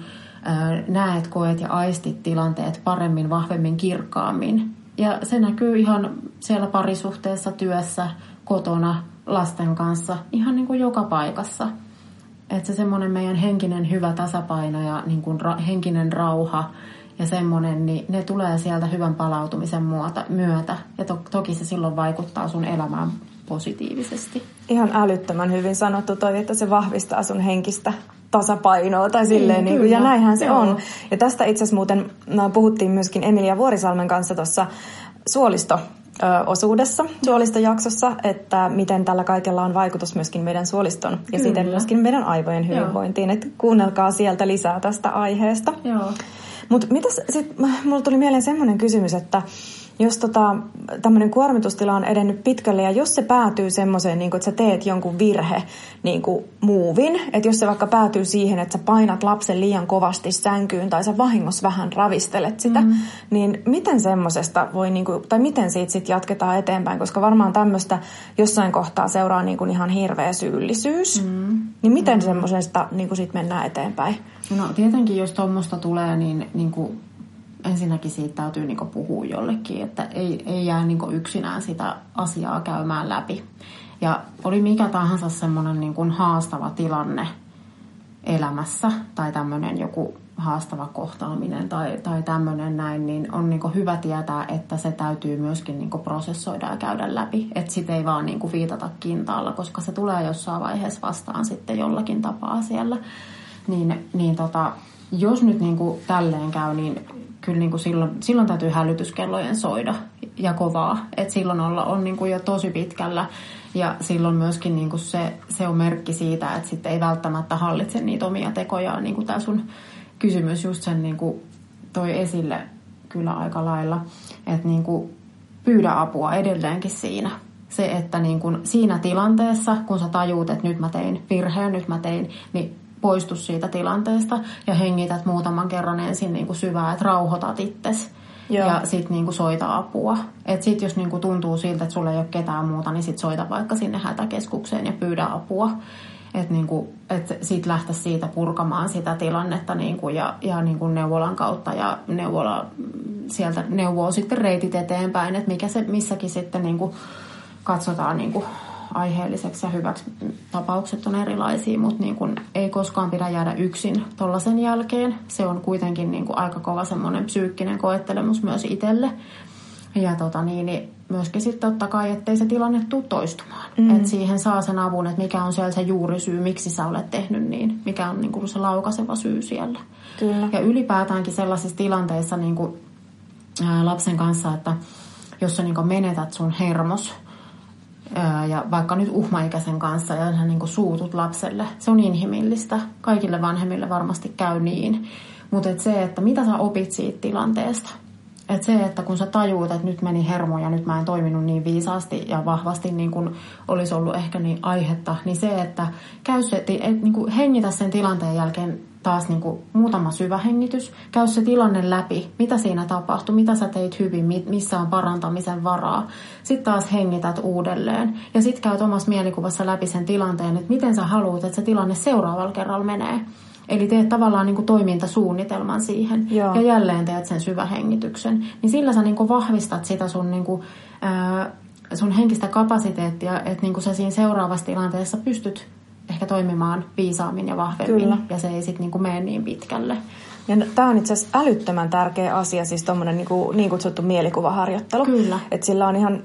näet, koet ja aistit tilanteet paremmin, vahvemmin, kirkkaammin. Ja se näkyy ihan siellä parisuhteessa, työssä, kotona, lasten kanssa, ihan niin kuin joka paikassa että se semmoinen meidän henkinen hyvä tasapaino ja niin kuin ra- henkinen rauha ja semmoinen, niin ne tulee sieltä hyvän palautumisen muota, myötä. Ja to- toki se silloin vaikuttaa sun elämään positiivisesti. Ihan älyttömän hyvin sanottu toi, että se vahvistaa sun henkistä tasapainoa tai silleen, niin, niin, ja näinhän se Joo. on. Ja tästä itse asiassa muuten puhuttiin myöskin Emilia Vuorisalmen kanssa tuossa suolisto osuudessa, suolistojaksossa, että miten tällä kaikella on vaikutus myöskin meidän suoliston ja Kyllä. siten myöskin meidän aivojen hyvinvointiin. Että kuunnelkaa sieltä lisää tästä aiheesta. Mutta mitäs sitten, mulla tuli mieleen semmoinen kysymys, että jos tota, tämmöinen kuormitustila on edennyt pitkälle ja jos se päätyy semmoiseen, niin että sä teet jonkun virhe niin kuin muuvin, että jos se vaikka päätyy siihen, että sä painat lapsen liian kovasti sänkyyn tai sä vahingossa vähän ravistelet sitä, mm. niin miten semmoisesta voi, niin kuin, tai miten siitä sitten jatketaan eteenpäin, koska varmaan tämmöistä jossain kohtaa seuraa niin kuin ihan hirveä syyllisyys, mm. niin miten mm. semmoisesta niin sitten mennään eteenpäin? No tietenkin, jos tuommoista tulee, niin, niin kuin ensinnäkin siitä täytyy niin puhua jollekin, että ei, ei jää niin yksinään sitä asiaa käymään läpi. Ja oli mikä tahansa semmoinen niin haastava tilanne elämässä tai tämmöinen joku haastava kohtaaminen tai, tai tämmöinen näin, niin on niin hyvä tietää, että se täytyy myöskin niin prosessoida ja käydä läpi. Että sitä ei vaan niin viitata kintaalla, koska se tulee jossain vaiheessa vastaan sitten jollakin tapaa siellä. Niin, niin tota, jos nyt niin tälleen käy, niin kyllä niin kuin silloin, silloin täytyy hälytyskellojen soida ja kovaa. Et silloin olla, on niin kuin jo tosi pitkällä ja silloin myöskin niin kuin se, se on merkki siitä, että sitten ei välttämättä hallitse niitä omia tekojaan. Niin kuin tämä sun kysymys just sen niin kuin toi esille kyllä aika lailla. Että niin kuin pyydä apua edelleenkin siinä. Se, että niin kuin siinä tilanteessa, kun sä tajuut, että nyt mä tein virheen, nyt mä tein, niin poistu siitä tilanteesta ja hengität muutaman kerran ensin niin kuin syvää, että rauhoitat itsesi. Joo. Ja sitten niinku soita apua. Et sit jos niinku tuntuu siltä, että sulla ei ole ketään muuta, niin sit soita vaikka sinne hätäkeskukseen ja pyydä apua. että niinku, et sit lähteä siitä purkamaan sitä tilannetta niinku, ja, ja niinku neuvolan kautta ja neuvola sieltä neuvoo sitten reitit eteenpäin, että mikä se missäkin sitten niinku, katsotaan niinku, aiheelliseksi ja hyväksi. Tapaukset on erilaisia, mutta niin kun ei koskaan pidä jäädä yksin tuollaisen jälkeen. Se on kuitenkin niin kuin aika kova semmoinen psyykkinen koettelemus myös itselle. Ja tota niin, niin myöskin sitten totta kai, ettei se tilanne tule toistumaan. Mm. Että siihen saa sen avun, että mikä on siellä se juurisyy, miksi sä olet tehnyt niin. Mikä on niin kuin se laukaseva syy siellä. Kyllä. Ja ylipäätäänkin sellaisissa tilanteissa niin kuin, ää, lapsen kanssa, että jos sä niin menetät sun hermos, ja vaikka nyt uhmaikäisen kanssa ja sä niin suutut lapselle. Se on inhimillistä. Kaikille vanhemmille varmasti käy niin. Mutta et se, että mitä sä opit siitä tilanteesta. Et se, että kun sä tajuut, että nyt meni hermo ja nyt mä en toiminut niin viisaasti ja vahvasti niin kuin olisi ollut ehkä niin aihetta, niin se, että käy se, et niin kuin hengitä sen tilanteen jälkeen taas niin kuin muutama syvä hengitys. Käy se tilanne läpi, mitä siinä tapahtui, mitä sä teit hyvin, missä on parantamisen varaa. Sitten taas hengität uudelleen ja sitten käyt omassa mielikuvassa läpi sen tilanteen, että miten sä haluat, että se tilanne seuraavalla kerralla menee. Eli teet tavallaan niin kuin toimintasuunnitelman siihen Joo. ja jälleen teet sen syvähengityksen. Niin sillä sä niin kuin vahvistat sitä sun, niin kuin, ää, sun henkistä kapasiteettia, että niin kuin sä siinä seuraavassa tilanteessa pystyt ehkä toimimaan viisaammin ja vahvemmin. Kyllä. Ja se ei sitten niin mene niin pitkälle. Ja tämä on itse asiassa älyttömän tärkeä asia, siis tuommoinen niin, niin kutsuttu mielikuvaharjoittelu. Kyllä. Että sillä on ihan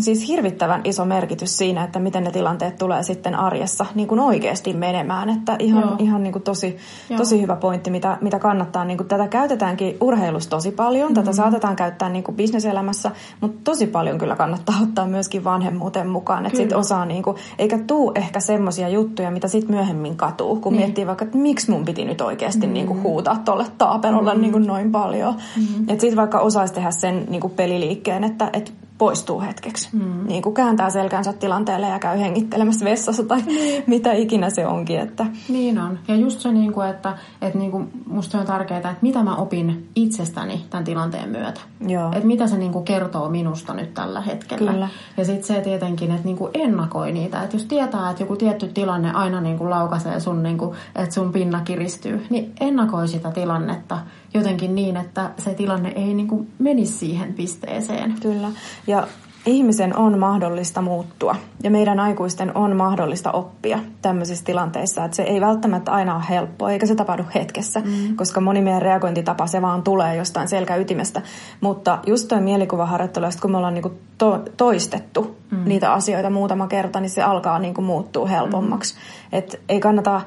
siis hirvittävän iso merkitys siinä, että miten ne tilanteet tulee sitten arjessa niin kuin oikeasti menemään. Että ihan, Joo. ihan niin kuin tosi, tosi hyvä pointti, mitä, mitä kannattaa. Niin kuin tätä käytetäänkin urheilussa tosi paljon, mm-hmm. tätä saatetaan käyttää niin kuin bisneselämässä, mutta tosi paljon kyllä kannattaa ottaa myöskin vanhemmuuteen mukaan. Että sit osaa, niin kuin, eikä tuu ehkä semmoisia juttuja, mitä sitten myöhemmin katuu, kun niin. miettii vaikka, että miksi mun piti nyt oikeasti mm-hmm. niin kuin huutaa tuolle taaperolle mm-hmm. niin kuin noin paljon. Mm-hmm. Että sitten vaikka osaisi tehdä sen niin kuin peliliikkeen, että, että poistuu hetkeksi. Mm. Niin kuin kääntää selkänsä tilanteelle ja käy hengittelemässä vessassa tai niin. mitä ikinä se onkin. Että. Niin on. Ja just se, niin kuin, että, että niin kuin musta on tärkeää, että mitä mä opin itsestäni tämän tilanteen myötä. Joo. Että mitä se niin kuin kertoo minusta nyt tällä hetkellä. Kyllä. Ja sitten se tietenkin, että niin kuin ennakoi niitä. Että jos tietää, että joku tietty tilanne aina niin kuin laukaisee sun, niin kuin, että sun pinna kiristyy, niin ennakoi sitä tilannetta jotenkin niin, että se tilanne ei niin kuin menisi siihen pisteeseen. Kyllä. Ja ihmisen on mahdollista muuttua ja meidän aikuisten on mahdollista oppia tämmöisissä tilanteissa. Että se ei välttämättä aina ole helppoa eikä se tapahdu hetkessä, mm. koska moni meidän reagointitapa se vaan tulee jostain selkäytimestä. Mutta just toi mielikuvaharjoittelu, kun me ollaan niinku to- toistettu mm. niitä asioita muutama kerta, niin se alkaa niinku muuttua helpommaksi. Mm. Et ei kannata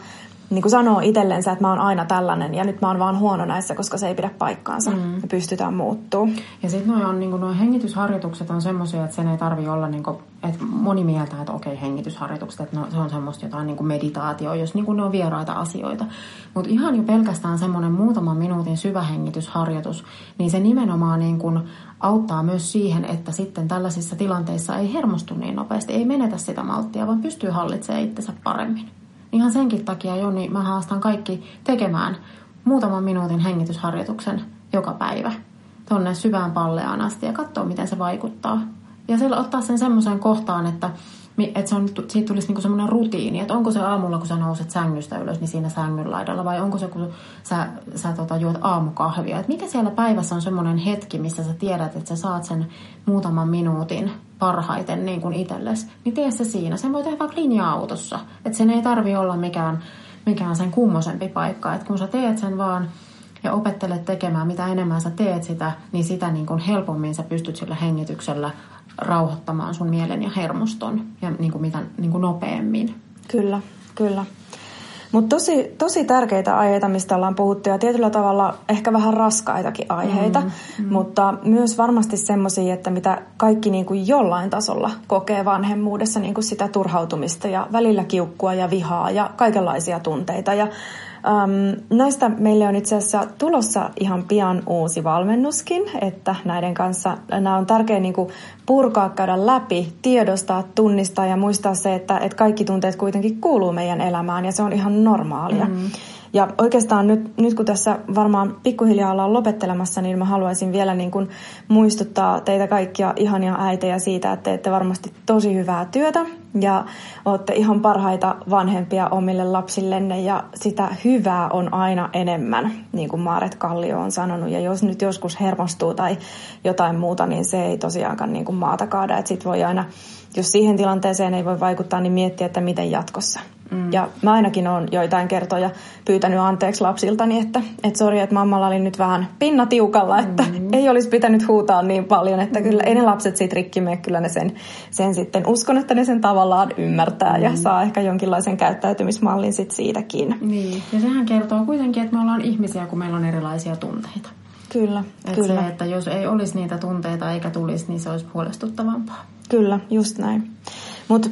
niin kuin sanoo itsellensä, että mä oon aina tällainen ja nyt mä oon vaan huono näissä, koska se ei pidä paikkaansa. Mm. Me pystytään muuttuu. Ja sitten nuo, on, niin hengitysharjoitukset on semmoisia, että sen ei tarvi olla, niin kuin, että moni mieltä, että okei hengitysharjoitukset, että no, se on semmoista jotain niin kuin meditaatio, jos niin kuin ne on vieraita asioita. Mutta ihan jo pelkästään semmoinen muutaman minuutin syvä hengitysharjoitus, niin se nimenomaan niin kuin auttaa myös siihen, että sitten tällaisissa tilanteissa ei hermostu niin nopeasti, ei menetä sitä malttia, vaan pystyy hallitsemaan itsensä paremmin. Ihan senkin takia, Joni, mä haastan kaikki tekemään muutaman minuutin hengitysharjoituksen joka päivä tonne syvään palleaan asti ja katsoa, miten se vaikuttaa. Ja siellä ottaa sen semmoiseen kohtaan, että, että se on, siitä tulisi niinku semmoinen rutiini, että onko se aamulla, kun sä nouset sängystä ylös, niin siinä sängyn laidalla, vai onko se, kun sä, sä tota, juot aamukahvia. Että mikä siellä päivässä on semmoinen hetki, missä sä tiedät, että sä saat sen muutaman minuutin parhaiten niin kuin itsellesi, niin tee se siinä. Sen voi tehdä vaikka linja-autossa. Että sen ei tarvi olla mikään, mikään sen kummosempi paikka. Että kun sä teet sen vaan ja opettelet tekemään, mitä enemmän sä teet sitä, niin sitä niin kuin helpommin sä pystyt sillä hengityksellä rauhoittamaan sun mielen ja hermoston ja niin kuin mitä niin kuin nopeammin. Kyllä, kyllä. Mutta tosi, tosi tärkeitä aiheita, mistä ollaan puhuttu ja tietyllä tavalla ehkä vähän raskaitakin aiheita, mm, mm. mutta myös varmasti semmoisia, että mitä kaikki niin kuin jollain tasolla kokee vanhemmuudessa, niin kuin sitä turhautumista ja välillä kiukkua ja vihaa ja kaikenlaisia tunteita. Ja Um, näistä meille on itse asiassa tulossa ihan pian uusi valmennuskin, että näiden kanssa nämä on tärkeää niin purkaa, käydä läpi, tiedostaa, tunnistaa ja muistaa se, että, että kaikki tunteet kuitenkin kuuluu meidän elämään ja se on ihan normaalia. Mm. Ja oikeastaan nyt, nyt kun tässä varmaan pikkuhiljaa ollaan lopettelemassa, niin mä haluaisin vielä niin kuin muistuttaa teitä kaikkia ihania äitejä siitä, että teette varmasti tosi hyvää työtä ja olette ihan parhaita vanhempia omille lapsillenne ja sitä hyvää on aina enemmän, niin kuin Maaret Kallio on sanonut. Ja jos nyt joskus hermostuu tai jotain muuta, niin se ei tosiaankaan niin kuin maata kaada. Että sit voi aina, jos siihen tilanteeseen ei voi vaikuttaa, niin miettiä, että miten jatkossa. Mm. Ja mä ainakin olen joitain kertoja pyytänyt anteeksi lapsiltani, että et sori, että mammalla oli nyt vähän pinna tiukalla, että mm. ei olisi pitänyt huutaa niin paljon, että mm. kyllä ei ne lapset siitä rikki mene, kyllä ne sen, sen sitten, uskon, että ne sen tavallaan ymmärtää mm. ja saa ehkä jonkinlaisen käyttäytymismallin sit siitäkin. Niin, ja sehän kertoo kuitenkin, että me ollaan ihmisiä, kun meillä on erilaisia tunteita. Kyllä, Et kyllä. Se, että jos ei olisi niitä tunteita eikä tulisi, niin se olisi huolestuttavampaa. Kyllä, just näin. Mutta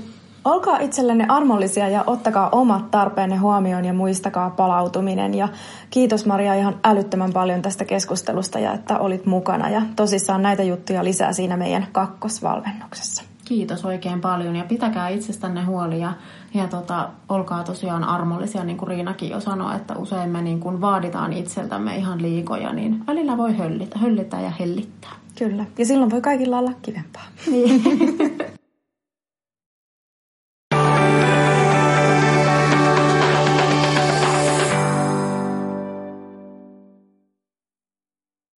Olkaa itsellenne armollisia ja ottakaa omat tarpeenne huomioon ja muistakaa palautuminen. Ja kiitos Maria ihan älyttömän paljon tästä keskustelusta ja että olit mukana. Ja tosissaan näitä juttuja lisää siinä meidän kakkosvalmennuksessa. Kiitos oikein paljon ja pitäkää itsestänne huoli ja, ja tota, olkaa tosiaan armollisia, niin kuin Riinakin jo sanoi, että usein me niin kuin vaaditaan itseltämme ihan liikoja, niin välillä voi höllitä, höllittää ja hellittää. Kyllä, ja silloin voi kaikilla olla kivempaa. Niin.